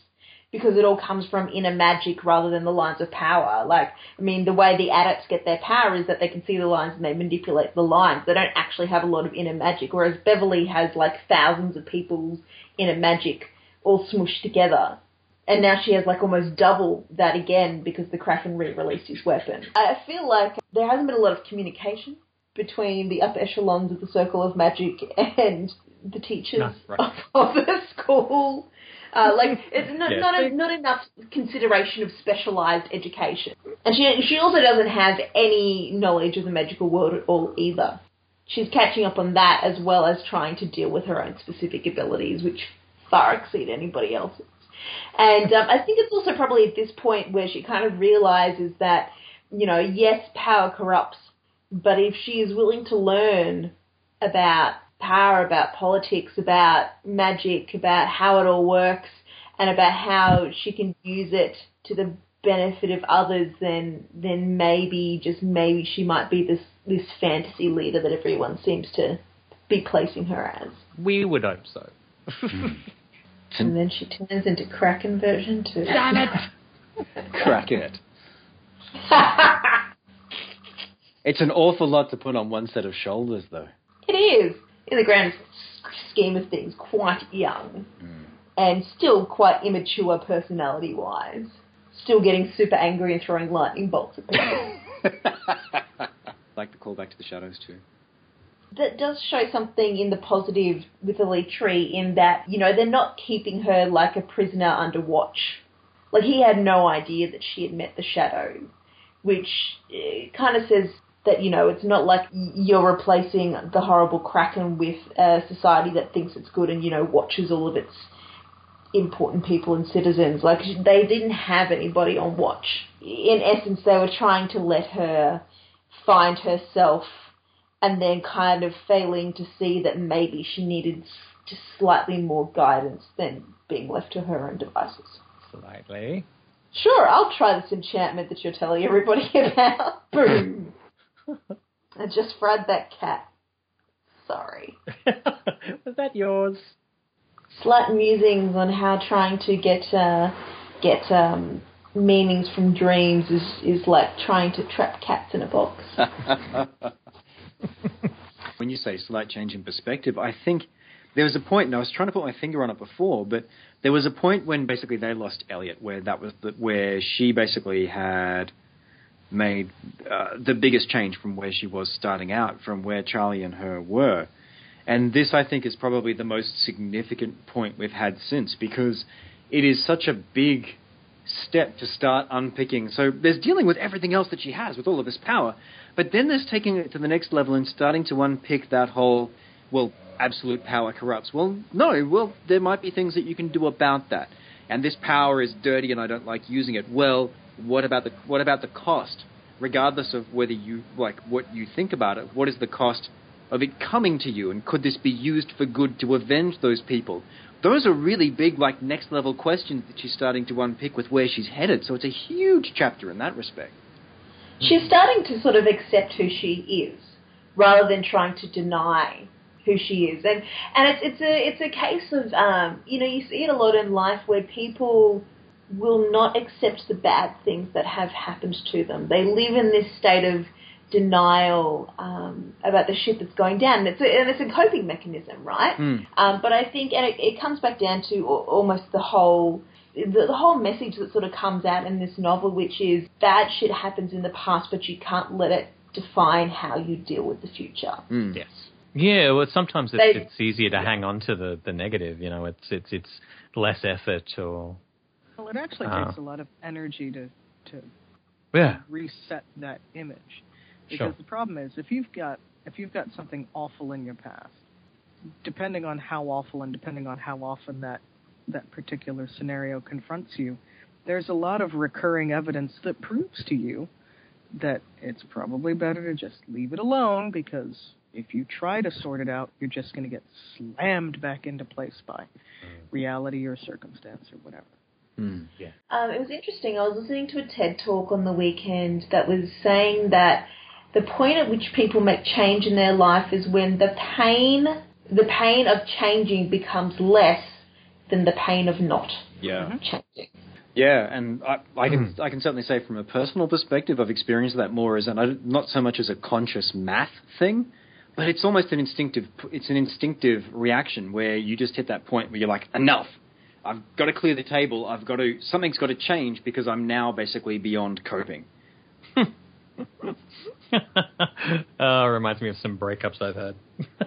because it all comes from inner magic rather than the lines of power. Like, I mean, the way the adepts get their power is that they can see the lines and they manipulate the lines. They don't actually have a lot of inner magic, whereas Beverly has like thousands of people's inner magic all smooshed together. And now she has like almost double that again because the Kraken re-released his weapon. I feel like there hasn't been a lot of communication between the upper echelons of the Circle of Magic and the teachers No, right. of, of the school. Uh, like it's not Yeah. not, not enough consideration of specialized education, and she she also doesn't have any knowledge of the magical world at all either. She's catching up on that as well as trying to deal with her own specific abilities, which far exceed anybody else's. And um, I think it's also probably at this point where she kind of realizes that, you know, yes, power corrupts, but if she is willing to learn about power, about politics, about magic, about how it all works, and about how she can use it to the benefit of others, then then maybe just maybe she might be this this fantasy leader that everyone seems to be placing her as. We would hope so. And then she turns into Kraken version two. Damn it! Cracking it. It's an awful lot to put on one set of shoulders, though. It is, in the grand scheme of things, quite young. Hmm. And still quite immature personality wise. Still getting super angry and throwing lightning bolts at people. like to call back to the shadows too. That does show something in the positive with Elitri in that, you know, they're not keeping her like a prisoner under watch. Like, he had no idea that she had met the Shadow, which uh, kind of says that, you know, it's not like you're replacing the horrible Kraken with a society that thinks it's good and, you know, watches all of its important people and citizens. Like, they didn't have anybody on watch. In essence, they were trying to let her find herself and then kind of failing to see that maybe she needed just slightly more guidance than being left to her own devices. Slightly. Sure, I'll try this enchantment that you're telling everybody about. Boom. I just fried that cat. Sorry. Was that yours? Slight musings on how trying to get uh, get um, meanings from dreams is, is like trying to trap cats in a box. When you say slight change in perspective, I think there was a point, and I was trying to put my finger on it before, but there was a point when basically they lost Elliot, where that was the, where she basically had made uh, the biggest change from where she was starting out, from where Charlie and her were. And this, I think, is probably the most significant point we've had since, because it is such a big step to start unpicking. So there's dealing with everything else that she has, with all of this power, but then there's taking it to the next level and starting to unpick that whole, well, absolute power corrupts. Well, no, well, there might be things that you can do about that. And this power is dirty and I don't like using it. Well, what about the what about the cost? Regardless of whether you like what you think about it, what is the cost of it coming to you and could this be used for good to avenge those people? Those are really big like next level questions that she's starting to unpick with where she's headed. So it's a huge chapter in that respect. She's starting to sort of accept who she is, rather than trying to deny who she is. And and it's it's a it's a case of um, you know you see it a lot in life where people will not accept the bad things that have happened to them. They live in this state of denial um, about the shit that's going down, and it's a, and it's a coping mechanism, right? Mm. Um, but I think, and it, it comes back down to almost the whole the, the whole message that sort of comes out in this novel, which is bad shit happens in the past, but you can't let it define how you deal with the future. Mm. Yes. Yeah, well, sometimes it's, They- it's easier to hang on to the, the negative. You know, it's it's it's less effort or Well, it actually Ah. takes a lot of energy to to yeah. reset that image. Because Sure. the problem is if you've got if you've got something awful in your past, depending on how awful and depending on how often that that particular scenario confronts you, there's a lot of recurring evidence that proves to you that it's probably better to just leave it alone because if you try to sort it out, you're just going to get slammed back into place by reality or circumstance or whatever. Mm. Um, it was interesting. I was listening to a TED talk on the weekend that was saying that the point at which people make change in their life is when the pain, the pain of changing becomes less than the pain of not Yeah. Mm-hmm. changing. Yeah, and I, I can mm-hmm. I can certainly say from a personal perspective, I've experienced that more as an don't- so much as a conscious math thing, but it's almost an instinctive it's an instinctive reaction where you just hit that point where you're like enough. I've got to clear the table. I've got to something's got to change because I'm now basically beyond coping. oh, reminds me of some breakups I've had.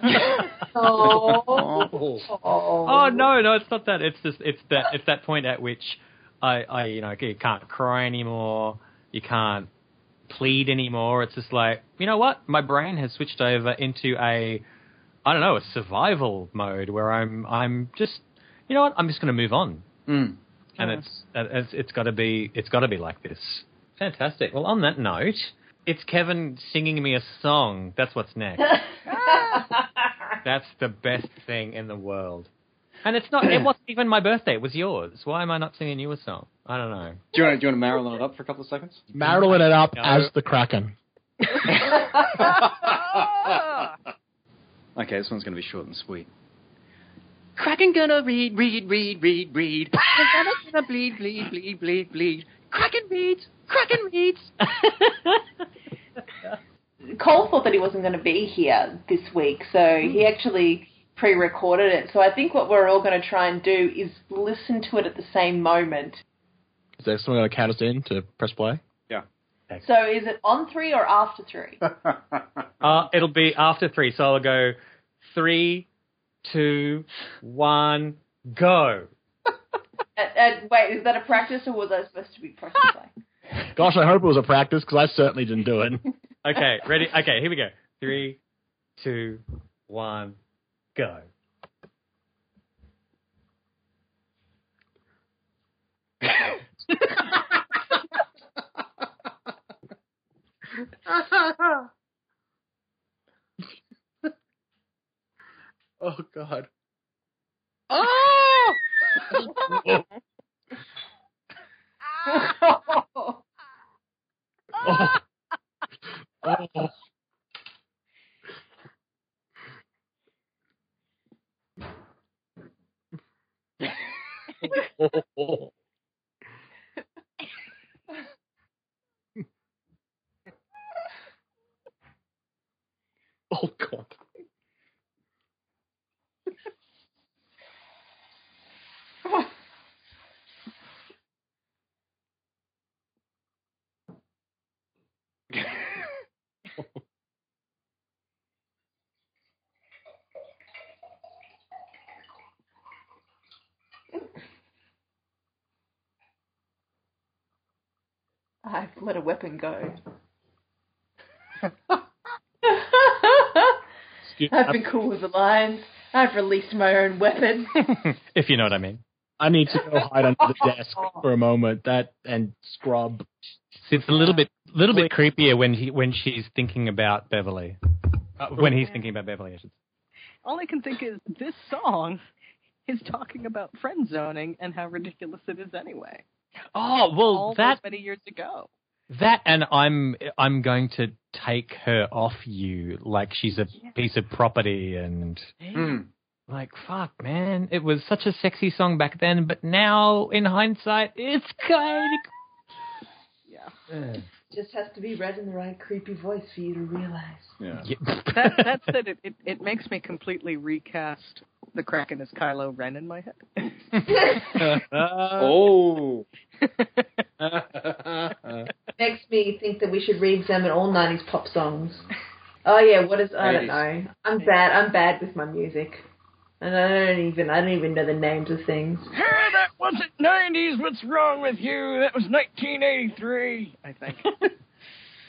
Oh. oh no, no, it's not that. It's just it's that it's that point at which I, I you know you can't cry anymore, you can't plead anymore. It's just like you know what, my brain has switched over into a I don't know a survival mode where I'm I'm just you know what I'm just going to move on, Mm. and it's it's it's got to be it's got to be like this. Fantastic. Well, on that note, it's Kevin singing me a song. That's what's next. That's the best thing in the world. And it's not. It wasn't even my birthday. It was yours. Why am I not singing you a song? I don't know. Do you want to, do you want to Marilyn it up for a couple of seconds? Marilyn it up No. as the Kraken. Okay, this one's going to be short and sweet. Kraken gonna read, read, read, read, read. Kraken gonna bleed, bleed, bleed, bleed, bleed. Kraken reads, Kraken reads. Paul thought that he wasn't going to be here this week, so he actually pre-recorded it. So I think what we're all going to try and do is listen to it at the same moment. Is there someone going to count us in to press play? Yeah. So is it on three or after three? Uh, it'll be after three, so I'll go three, two, one, go. and, and wait, is that a practice or was I supposed to be pressing play? Gosh, I hope it was a practice because I certainly didn't do it. Okay, ready? Okay, here we go. Three, two, one, go. oh God. Oh! oh. Oh. oh. Oh God. I've let a weapon go. I've been cool with the lions. I've released my own weapon. if you know what I mean. I need to go hide under the desk for a moment. That and scrub. See, it's a little bit, little bit creepier when he, when she's thinking about Beverly. Uh, when he's thinking about Beverly, I should. All I can think is this song is talking about friend zoning and how ridiculous it is anyway. Oh well, All that those many years ago. that, and I'm I'm going to take her off you like she's a piece of property, and Hmm. like fuck, man, it was such a sexy song back then, but now in hindsight, it's kind of Yeah. Of. Just has to be read in the right creepy voice for you to realize. Yeah. That that said, it, it it makes me completely recast the Kraken as Kylo Ren in my head. Oh. Makes me think that we should re-examine all '90s pop songs. Oh yeah, what is? I don't know. I'm bad. I'm bad with my music, and I don't even. I don't even know the names of things. Hey, that wasn't 90s. What's wrong with you? That was 1983, I think.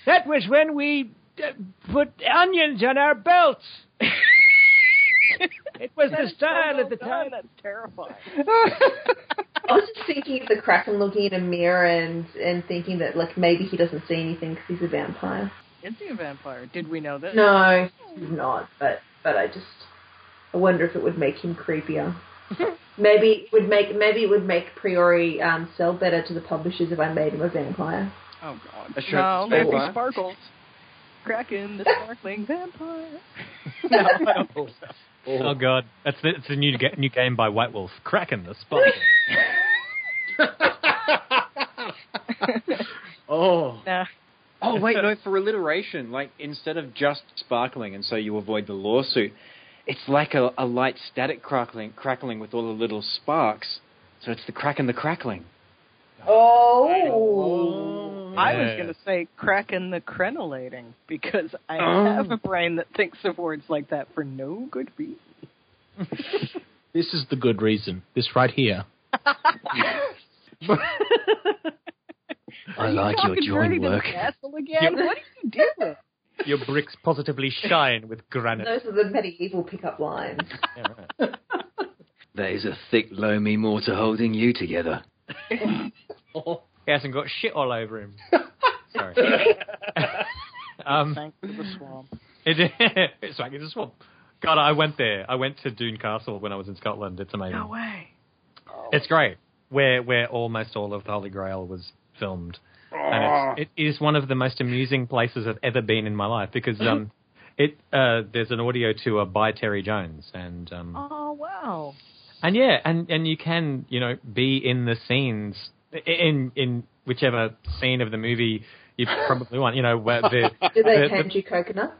That was when we uh, put onions on our belts. it was the style at the time. That's terrifying. I was just thinking of the Kraken looking in a mirror and and thinking that like maybe he doesn't see anything because he's a vampire. Is he a vampire? Did we know this? No, he's not. But but I just I wonder if it would make him creepier. maybe it would make maybe it would make Priori um, sell better to the publishers if I made him a vampire. Oh God. A no, maybe black. Sparkles. Kraken, the sparkling vampire. no, I don't think so. Oh god, that's the, it's a new ga- new game by White Wolf. Kraken the Sparkle. Oh. Nah. Oh wait, no, for alliteration, like instead of just sparkling, and so you avoid the lawsuit, it's like a, a light static crackling, crackling with all the little sparks. So it's the crack and the crackling. Oh. I was going to say Kraken the crenulating because I Oh. have a brain that thinks of words like that for no good reason. This is the good reason. This right here. I like your Walking journey joint to the work. castle again. What are you doing? Your bricks positively shine with granite. Those are the medieval pickup lines. Yeah, right. There's a thick, loamy mortar holding you together. He hasn't got shit all over him. Sorry. um, Thanks to the swamp. it, it's like it's a swamp. God, I went there. I went to Doune Castle when I was in Scotland. It's amazing. No way. It's great. Where where almost all of the Holy Grail was filmed, and it's, it is one of the most amusing places I've ever been in my life because um, it uh, there's an audio tour by Terry Jones and um, Oh wow. and yeah, and and you can you know be in the scenes in in whichever scene of the movie you probably want. You know, where the, Do they the- hand you coconuts?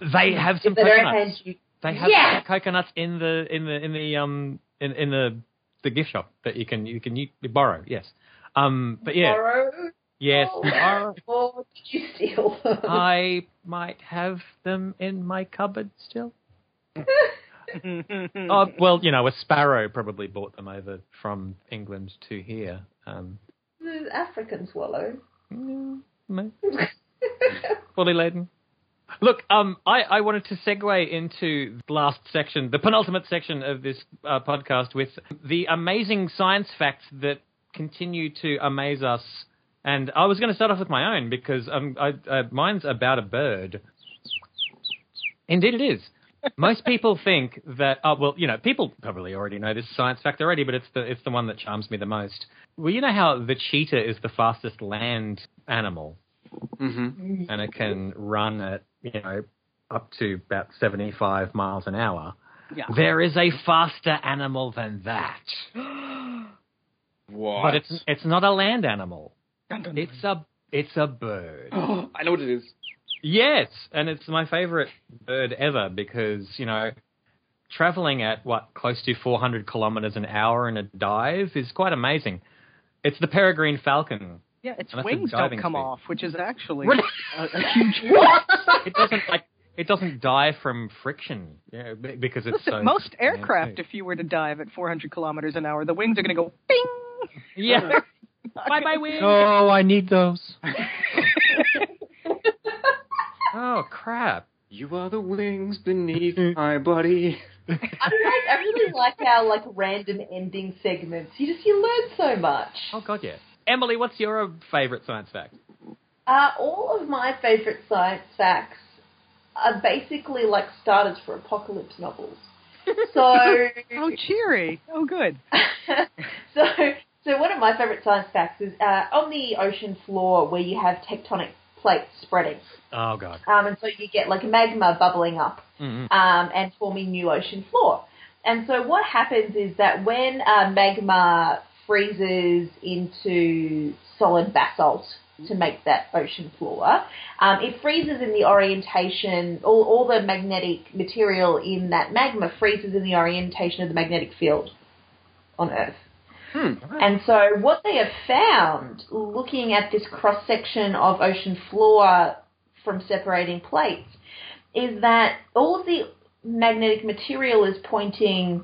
they have some If they coconuts. hand you, They have Yeah! coconuts in the in the in the um in in the the gift shop that you can you can you, borrow. Yes. Um. But yeah. borrow, Yes. Oh. borrow. or did you steal them? I might have them in my cupboard still. Oh well, you know, a sparrow probably brought them over from England to here. Um, the African swallow. mm, mm, fully laden. Look, um, I, I wanted to segue into the last section, the penultimate section of this uh, podcast, with the amazing science facts that continue to amaze us. And I was going to start off with my own because um, I, uh, mine's about a bird. Indeed, it is. Most people think that, oh, well, you know, people probably already know this science fact already, but it's the it's the one that charms me the most. Well, you know how the cheetah is the fastest land animal, hmm and it can run at you know up to about seventy five miles an hour. Yeah. There is a faster animal than that, What? but it's it's not a land animal. Dun, dun, dun. It's a it's a bird. I know what it is. Yes, and it's my favorite bird ever because, you know, traveling at what, close to 400 kilometers an hour in a dive is quite amazing. It's the peregrine falcon. Yeah, its And that's a wings don't come speed. off, which is actually a, a huge. It doesn't like it doesn't die from friction, you know, be- because it's Listen, so most aircraft, Yeah. if you were to dive at 400 kilometers an hour, the wings are going to go bing. Yeah. bye bye wings. Oh, I need those. Oh crap. You are the wings beneath my body. I like. I really like our like random ending segments. You just you learn so much. Oh god, yeah. Emily, what's your favorite science fact? Uh, all of my favorite science facts are basically like starters for apocalypse novels. So, Oh, cheery. Oh, good. so, so one of my favorite science facts is uh, on the ocean floor where you have tectonic plates spreading, Oh god. um, and so you get like magma bubbling up hmm um, and forming new ocean floor. And so what happens is that when uh, magma freezes into solid basalt to make that ocean floor, um, it freezes in the orientation, all, all the magnetic material in that magma freezes in the orientation of the magnetic field on Earth. Hmm. And so, what they have found, looking at this cross section of ocean floor from separating plates, is that all of the magnetic material is pointing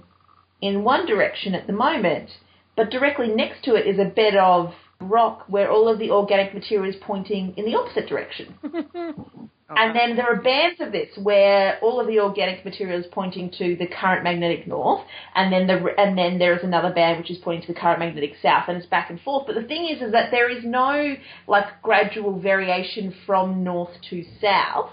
in one direction at the moment, but directly next to it is a bed of rock where all of the organic material is pointing in the opposite direction. And then there are bands of this where all of the organic material is pointing to the current magnetic north, and then the and then there is another band which is pointing to the current magnetic south, and it's back and forth. But the thing is, is that there is no like gradual variation from north to south.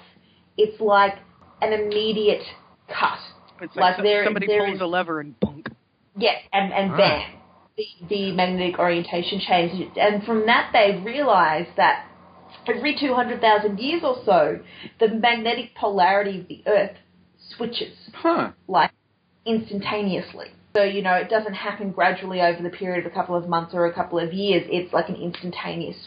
It's like an immediate cut. It's Like like, so- there- somebody there pulls is- a lever and bunk. Yes, and and Ah. bam, the, the magnetic orientation changes, and from that they realize that every two hundred thousand years or so, the magnetic polarity of the Earth switches Huh. like instantaneously. So you know it doesn't happen gradually over the period of a couple of months or a couple of years. It's like an instantaneous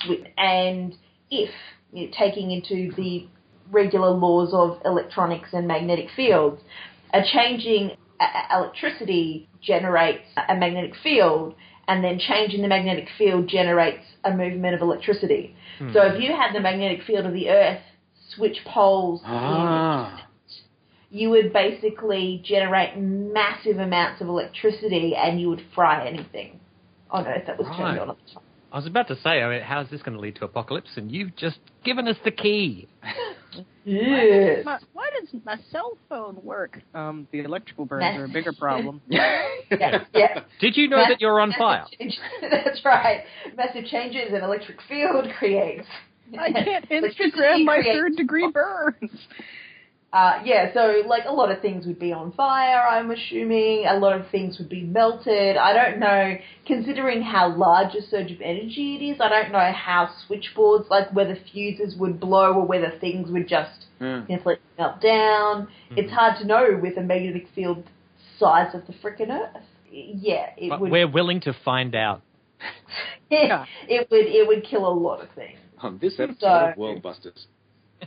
switch, and if you know, taking into the regular laws of electronics and magnetic fields, a changing electricity generates a magnetic field, and then changing the magnetic field generates a movement of electricity. So if you had the magnetic field of the Earth switch poles in Ah. you would basically generate massive amounts of electricity and you would fry anything on Earth that was Right. turned on at the time. I was about to say, I mean, how's this going to lead to apocalypse? And you've just given us the key. Yes. My, why does my cell phone work? Um, the electrical burns That's- are a bigger problem. yeah, yeah. Did you know that you're on Massive fire? changes- That's right. Massive changes in electric field creates. I can't Instagram my creates- third degree burns. Uh, yeah, so like a lot of things would be on fire, I'm assuming. A lot of things would be melted. I don't know, considering how large a surge of energy it is, I don't know how switchboards, like whether fuses would blow or whether things would just Yeah. simply melt down. It's hard to know with a magnetic field size of the frickin' Earth. Yeah, it But would. we're willing to find out. Yeah. it would. It would kill a lot of things. On this episode So- of Worldbusters.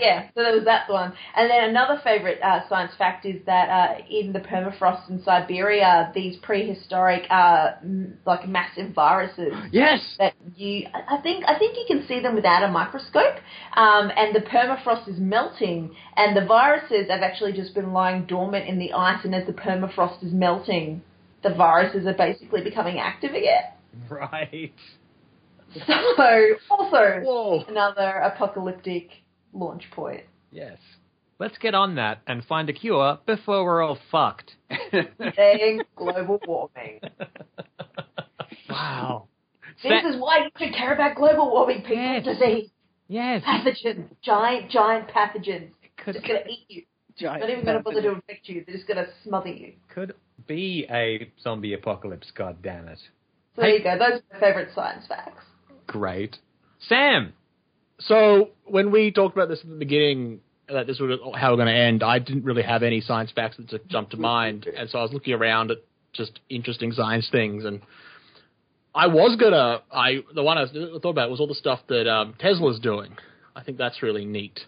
Yeah, so there was that one. And then another favourite uh, science fact is that uh, in the permafrost in Siberia, these prehistoric, uh, m- like massive viruses Yes! that you, I think, I think you can see them without a microscope. Um, and the permafrost is melting, and the viruses have actually just been lying dormant in the ice. And as the permafrost is melting, the viruses are basically becoming active again. Right. So, also Whoa. another apocalyptic launch point. Yes. Let's get on that and find a cure before we're all fucked. Saying global warming. wow. This is why you should care about global warming, people. Yes. Disease, Yes. pathogens, giant, giant pathogens. Could, Just gonna eat you. Giant Not even gonna bother to infect you. They're just gonna smother you. could be a zombie apocalypse, god damn it. So there you go. Those are my favourite science facts. Great. Sam! So when we talked about this at the beginning, that this was how we're going to end, I didn't really have any science facts that just jumped to mind, and so I was looking around at just interesting science things, and I was gonna, I the one I was- thought about was all the stuff that um, Tesla's doing. I think that's really neat.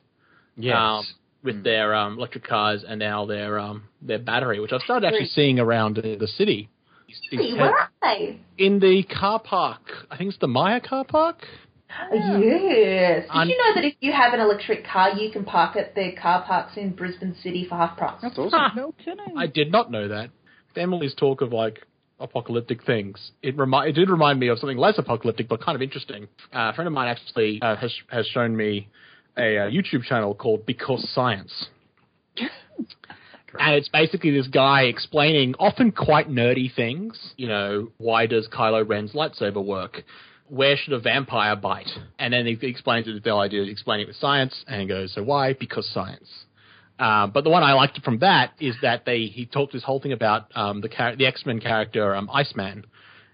Yes. Um, with their um, electric cars and now their um, their battery, which I've started actually seeing around the city. Hey, where are they? In the car park, I think it's the Myer car park. Yes. Did I'm- you know that if you have an electric car, you can park at their car parks in Brisbane City for half price? That's awesome. No kidding. I did not know that. With Emily's talk of like apocalyptic things, it remi- it did remind me of something less apocalyptic but kind of interesting. Uh, a friend of mine actually uh, has has shown me a, uh YouTube channel called Because Science. And it's basically this guy explaining often quite nerdy things. You know, why does Kylo Ren's lightsaber work? Where should a vampire bite? And then he explains it the idea explaining it with science, and he goes, "So why? Because science." Um, but the one I liked from that is that they he talked this whole thing about um, the char- the X Men character um, Iceman,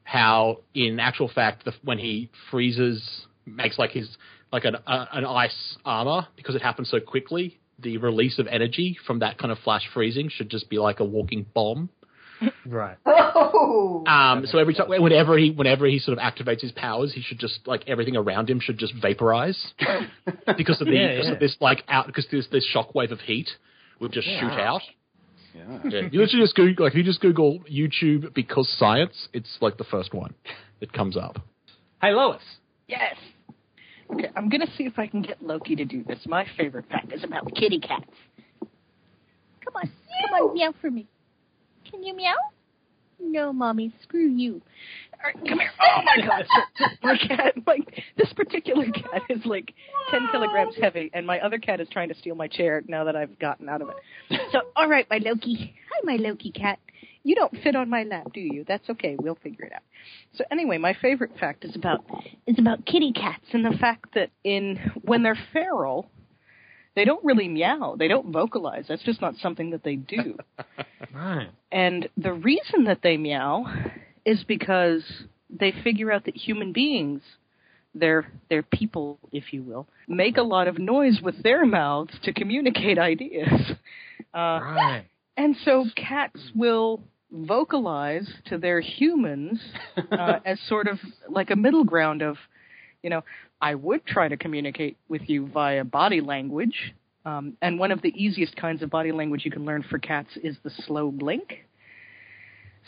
how in actual fact the, when he freezes makes like his like an uh, an ice armor because it happens so quickly. The release of energy from that kind of flash freezing should just be like a walking bomb. Right. Oh. Um, so every time, whenever he, whenever he sort of activates his powers, he should just like everything around him should just vaporize because of the Yeah, because yeah. of this like out because this this shockwave of heat would just shoot out. Yeah. Yeah. You literally just Google like you just Google YouTube because science. It's like the first one that comes up. Hey, Lois. Yes. Okay, I'm gonna see if I can get Loki to do this. My favorite fact is about kitty cats. Come on, come on, meow for me. Can you meow? No, mommy, screw you. Right, come here. Oh my god, so, my cat, my this particular cat is like ten kilograms heavy, and my other cat is trying to steal my chair now that I've gotten out of it. So, all right, my Loki. Hi, my Loki cat. You don't fit on my lap, do you? That's okay. We'll figure it out. So anyway, my favorite fact is about is about kitty cats and the fact that in when they're feral, they don't really meow. They don't vocalize. That's just not something that they do. Right. And the reason that they meow is because they figure out that human beings, their their people, if you will, make a lot of noise with their mouths to communicate ideas. Uh, Right. and so cats will vocalize to their humans uh, as sort of like a middle ground of, you know, I would try to communicate with you via body language. Um, and one of the easiest kinds of body language you can learn for cats is the slow blink.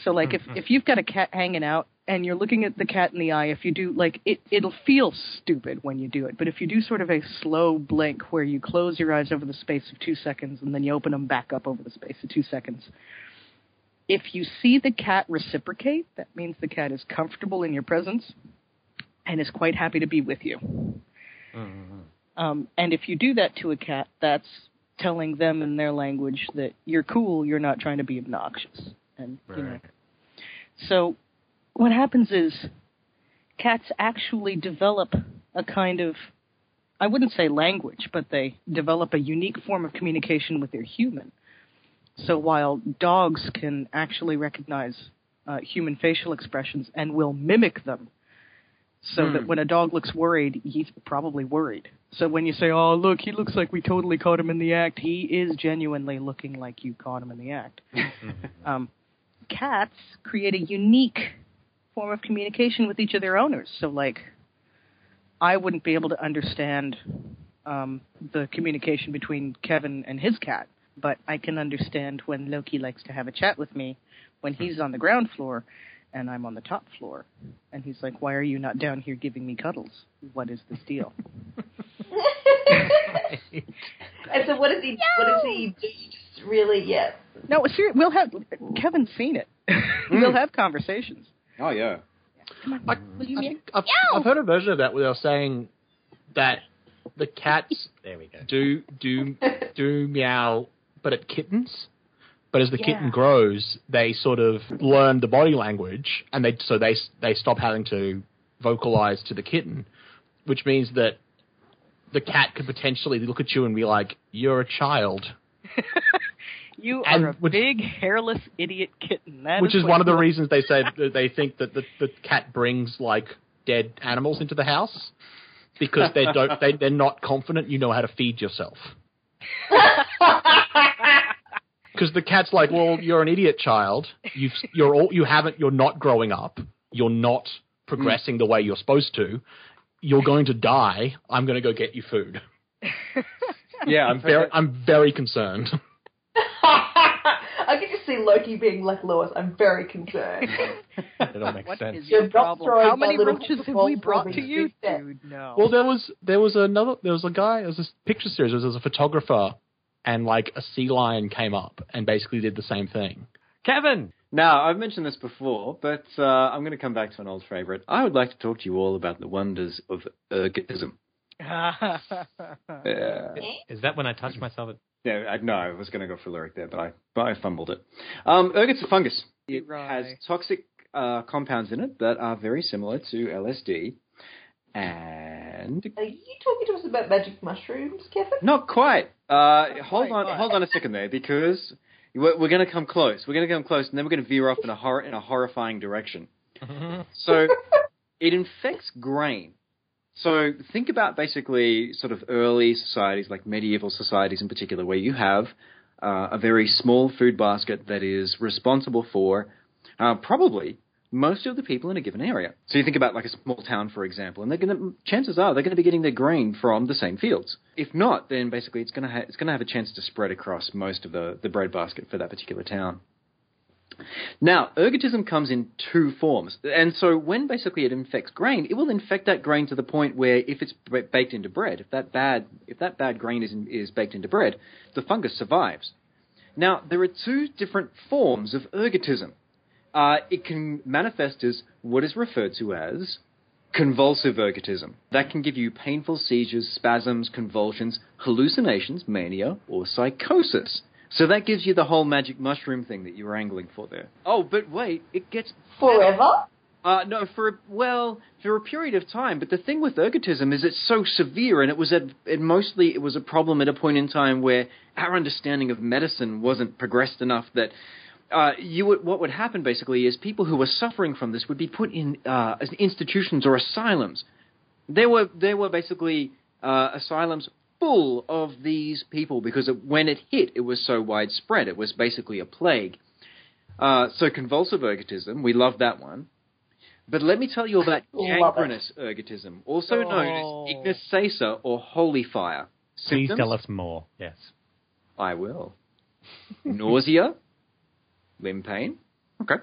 So, like, if, if you've got a cat hanging out and you're looking at the cat in the eye, if you do, like, it, it'll feel stupid when you do it. But if you do sort of a slow blink where you close your eyes over the space of two seconds and then you open them back up over the space of two seconds, if you see the cat reciprocate, that means the cat is comfortable in your presence and is quite happy to be with you. Um, and if you do that to a cat, that's telling them in their language that you're cool, you're not trying to be obnoxious. And you know. So what happens is cats actually develop a kind of I wouldn't say language, but they develop a unique form of communication with their human. So while dogs can actually recognize uh, human facial expressions and will mimic them, so that when a dog looks worried, he's probably worried. So when you say, "Oh, look, he looks like we totally caught him in the act," he is genuinely looking like you caught him in the act. um, cats create a unique form of communication with each of their owners. So, like, I wouldn't be able to understand um, the communication between Kevin and his cat, but I can understand when Loki likes to have a chat with me when he's on the ground floor and I'm on the top floor. And he's like, Why are you not down here giving me cuddles? What is this deal? and so what does he? What does he do? Just really, yeah. No, ser- we'll have Kevin's seen it. Hmm. we'll have conversations. Oh yeah. I, I think I've, I've heard a version of that where they're saying that the cats There we go. do do do meow, but at kittens. But as the Yeah. kitten grows, they sort of learn the body language, and they so they they stop having to vocalize to the kitten, which means that the cat could potentially look at you and be like, "You're a child," You And are a which- big hairless idiot kitten. That which is what one of the reasons they say that they think that the, the cat brings like dead animals into the house because they don't they they're not confident you know how to feed yourself. Because the cat's like, well, you're an idiot child. You've you're all you haven't you're not growing up. You're not mm. progressing the way you're supposed to. You're going to die. I'm going to go get you food. Yeah, I'm very I'm very concerned. I could just see Loki being like Lewis. I'm very concerned. It all makes What sense. is your problem? How many little roaches have we brought to you, dude? No. Well, there was there was another there was a guy there was this picture series. There was a photographer, and like a sea lion came up and basically did the same thing. Kevin! Now, I've mentioned this before, but uh, I'm going to come back to an old favorite. I would like to talk to you all about the wonders of ergotism. Yeah. Is that when I touch myself? At... Yeah, I, no, I was going to go for lyric there, but I but I fumbled it. Um, ergot's a fungus. It Right. has toxic uh, compounds in it that are very similar to LSD, and Are you talking to us about magic mushrooms, Kevin? not quite. Uh, hold quite, on, but- hold on a second there, because we're, we're going to come close. We're going to come close, and then we're going to veer off in a hor- in a horrifying direction. So it infects grain. So think about basically sort of early societies, like medieval societies in particular, where you have uh, a very small food basket that is responsible for uh, probably most of the people in a given area. So you think about like a small town, for example, and they're going to chances are they're going to be getting their grain from the same fields. If not, then basically it's going to ha- it's going to have a chance to spread across most of the the bread basket for that particular town. Now, ergotism comes in two forms. And so when basically it infects grain, it will infect that grain to the point where if it's b- baked into bread, if that bad, if that bad grain is, in, is baked into bread, the fungus survives. Now, there are two different forms of ergotism. Uh, it can manifest as what is referred to as convulsive ergotism. That can give you painful seizures, spasms, convulsions, hallucinations, mania, or psychosis. So that gives you the whole magic mushroom thing that you were angling for there. Oh, but wait, it gets Forever? uh, no, for a, well, for a period of time. But the thing with ergotism is it's so severe, and it was at it mostly it was a problem at a point in time where our understanding of medicine wasn't progressed enough that. Uh, you would, what would happen basically is people who were suffering from this would be put in uh, institutions or asylums. They were there were basically uh, asylums full of these people because it, when it hit, it was so widespread. It was basically a plague. Uh, so convulsive ergotism, we love that one. But let me tell you about Love it. gangrenous ergotism, also known Oh. as ignis sacer or holy fire. Please tell us more. Yes. I will. Nausea, limb pain. Okay.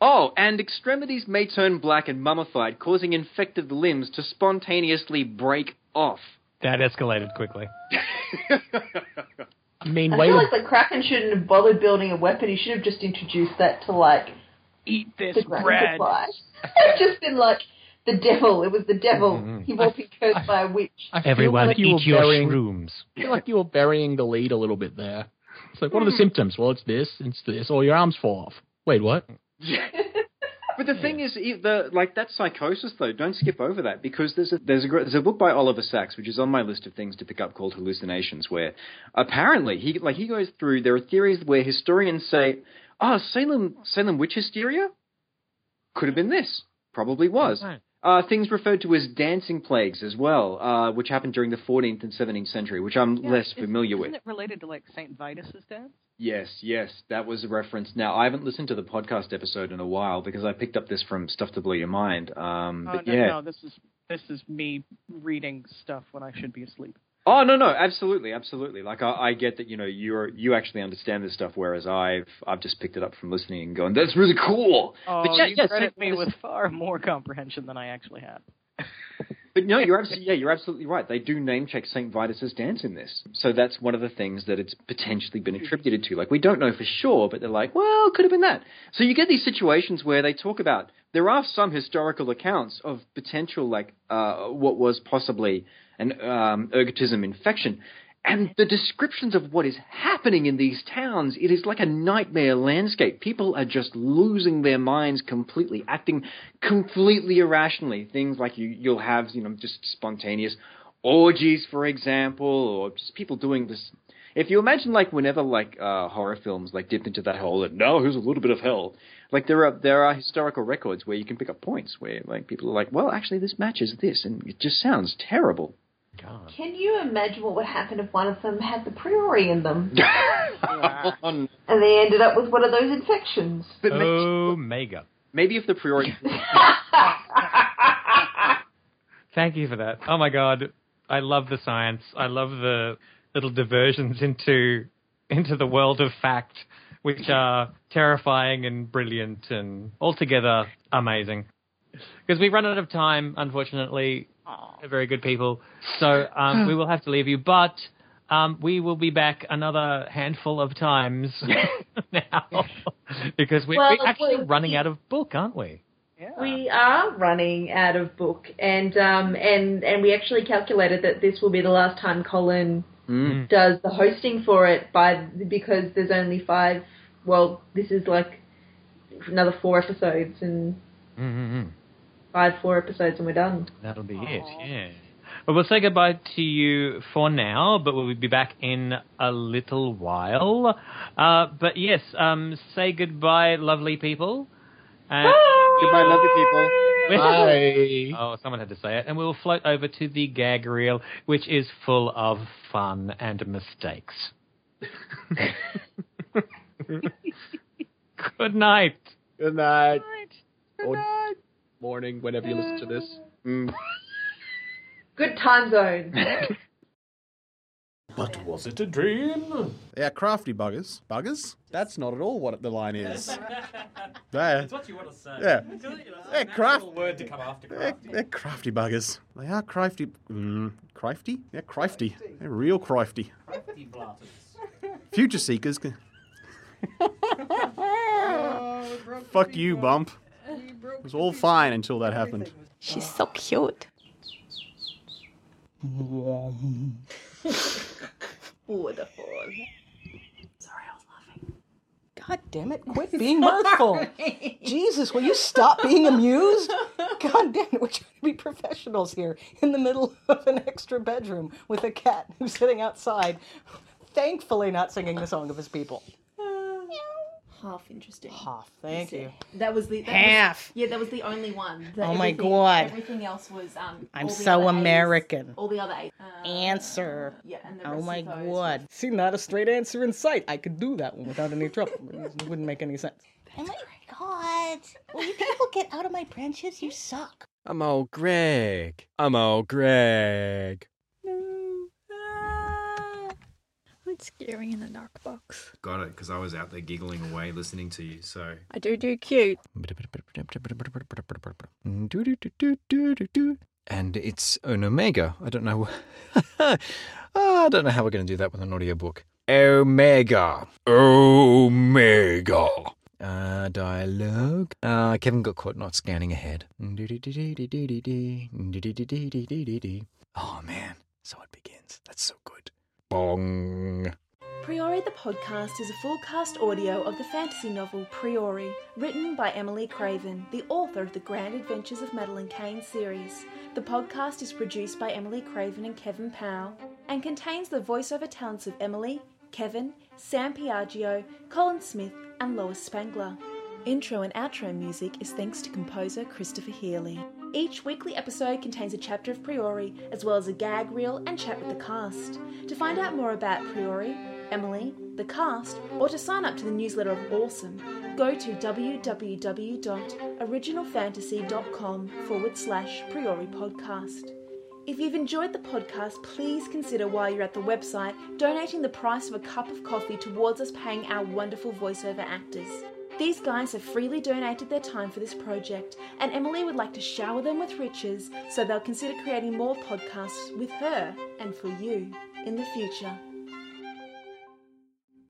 Oh, and extremities may turn black and mummified, causing infected limbs to spontaneously break off. That escalated quickly. I mean, I wait. feel like the Kraken shouldn't have bothered building a weapon. He should have just introduced that to like Eat this the grand bread. It's just been like the devil. It was the devil. Mhm. He was been cursed by a witch. I feel Everyone like you eat were your burying, shrooms. I feel like you were burying the lead a little bit there. It's like, what are the hmm. symptoms? Well, it's this, it's this, or your arms fall off. Wait, what? But the thing is, e- the like that psychosis though. Don't skip over that because there's a there's a gr- there's a book by Oliver Sacks which is on my list of things to pick up called Hallucinations, where apparently he like he goes through. There are theories where historians say, "Oh, Salem Salem witch hysteria could have been this, probably was." Uh, things referred to as dancing plagues as well, uh, which happened during the 14th and 17th century, which I'm Yeah, less familiar isn't with. it related to like Saint Vitus's dance? Yes, yes, that was a reference. Now I haven't listened to the podcast episode in a while because I picked up this from Stuff to Blow Your Mind. Um, Oh, but no, yeah, no, this is this is me reading stuff when I should be asleep. Oh no no absolutely absolutely like I, I get that you know you're you actually understand this stuff whereas I've I've just picked it up from listening and going that's really cool Oh, but yeah, you yeah, credit me with far more comprehension than I actually had. But no, you're absolutely yeah, you're absolutely right. They do name check Saint Vitus's dance in this, so that's one of the things that it's potentially been attributed to. Like we don't know for sure, but they're like, well, could have been that. So you get these situations where they talk about there are some historical accounts of potential like uh, what was possibly an um, ergotism infection. And the descriptions of what is happening in these towns, it is like a nightmare landscape. People are just losing their minds completely, acting completely irrationally. Things like you, you'll have, you know, just spontaneous orgies, for example, or just people doing this. If you imagine, like, whenever, like, uh, horror films, like, dip into that hole, and now here's a little bit of hell. Like, there are, there are historical records where you can pick up points where, like, people are like, well, actually, this matches this, and it just sounds terrible. Can you imagine what would happen if one of them had the priori in them? And they ended up with one of those infections. But Omega. maybe if the priori. Thank you for that. Oh my god, I love the science. I love the little diversions into into the world of fact, which are terrifying and brilliant and altogether amazing. Because we run out of time, unfortunately. We're Very good people. So um, we will have to leave you, but um, we will be back another handful of times now because we're, Well, we're actually well, running we- out of book, aren't we? We are running out of book, and um, and and we actually calculated that this will be the last time Colin Mm. does the hosting for it by because there's only five. Well, this is like another four episodes and Mm-hmm. five four episodes, and we're done. That'll be it, yeah. Well, we'll say goodbye to you for now, but we'll be back in a little while. Uh, but yes, um, say goodbye, lovely people. Uh, Goodbye, lovely people. Bye. Oh, someone had to say it. And we'll float over to the gag reel, which is full of fun and mistakes. Good night. Good night. Good or morning, whenever you listen to this. Mm. Good time zone. But was it a dream? They're crafty buggers. Buggers? That's not at all what the line is. They're, It's what you want to say. Yeah. It's a, you know, They're natural craft- word to come after they're, crafty. they're crafty buggers. They are crafty. Mm, crafty? They're crafty. They're real crafty. Crafty blatters. Future seekers. Can... Fuck you, Bump. It was all fine until that happened. She's so cute. Wonderful. God damn it, quit being mirthful. Jesus, will you stop being amused? God damn it, we're trying to be professionals here in the middle of an extra bedroom with a cat who's sitting outside, thankfully not singing the song of his people. Half interesting. Half, thank you. That was the that Half. Was, yeah, that was the only one. The Oh my God. Everything else was um. I'm so other A's- American. all the other eight. Uh, Answer. Yeah, and the Oh my of those god. See, not a straight answer in sight. I could do that one without any trouble. It wouldn't make any sense. Oh my god. Will you people get out of my branches? You suck. I'm old Gregg. I'm old Gregg. It's scary in a dark box. Got it, because I was out there giggling away listening to you, so. I do do cute. And it's an omega. I don't know. I don't know how we're going to do that with an audiobook. Omega. Omega. Uh, dialogue. Uh, Kevin got caught not scanning ahead. Oh man, so it begins. That's so good. Bong. Priori the podcast is a full cast audio of the fantasy novel Priori, written by Emily Craven, the author of the Grand Adventures of Madeline Kane series. The podcast is produced by Emily Craven and Kevin Powell and contains the voiceover talents of Emily, Kevin, Sam Piaggio, Colin Smith, and Lois Spangler. Intro and outro music is thanks to composer Christopher Healy. Each weekly episode contains a chapter of Priori, as well as a gag reel and chat with the cast. To find out more about Priori, Emily, the cast, or to sign up to the newsletter of Awesome, go to www.originalfantasy.com forward slash Priori podcast. If you've enjoyed the podcast, please consider while you're at the website donating the price of a cup of coffee towards us paying our wonderful voiceover actors. These guys have freely donated their time for this project, and Emily would like to shower them with riches so they'll consider creating more podcasts with her and for you in the future.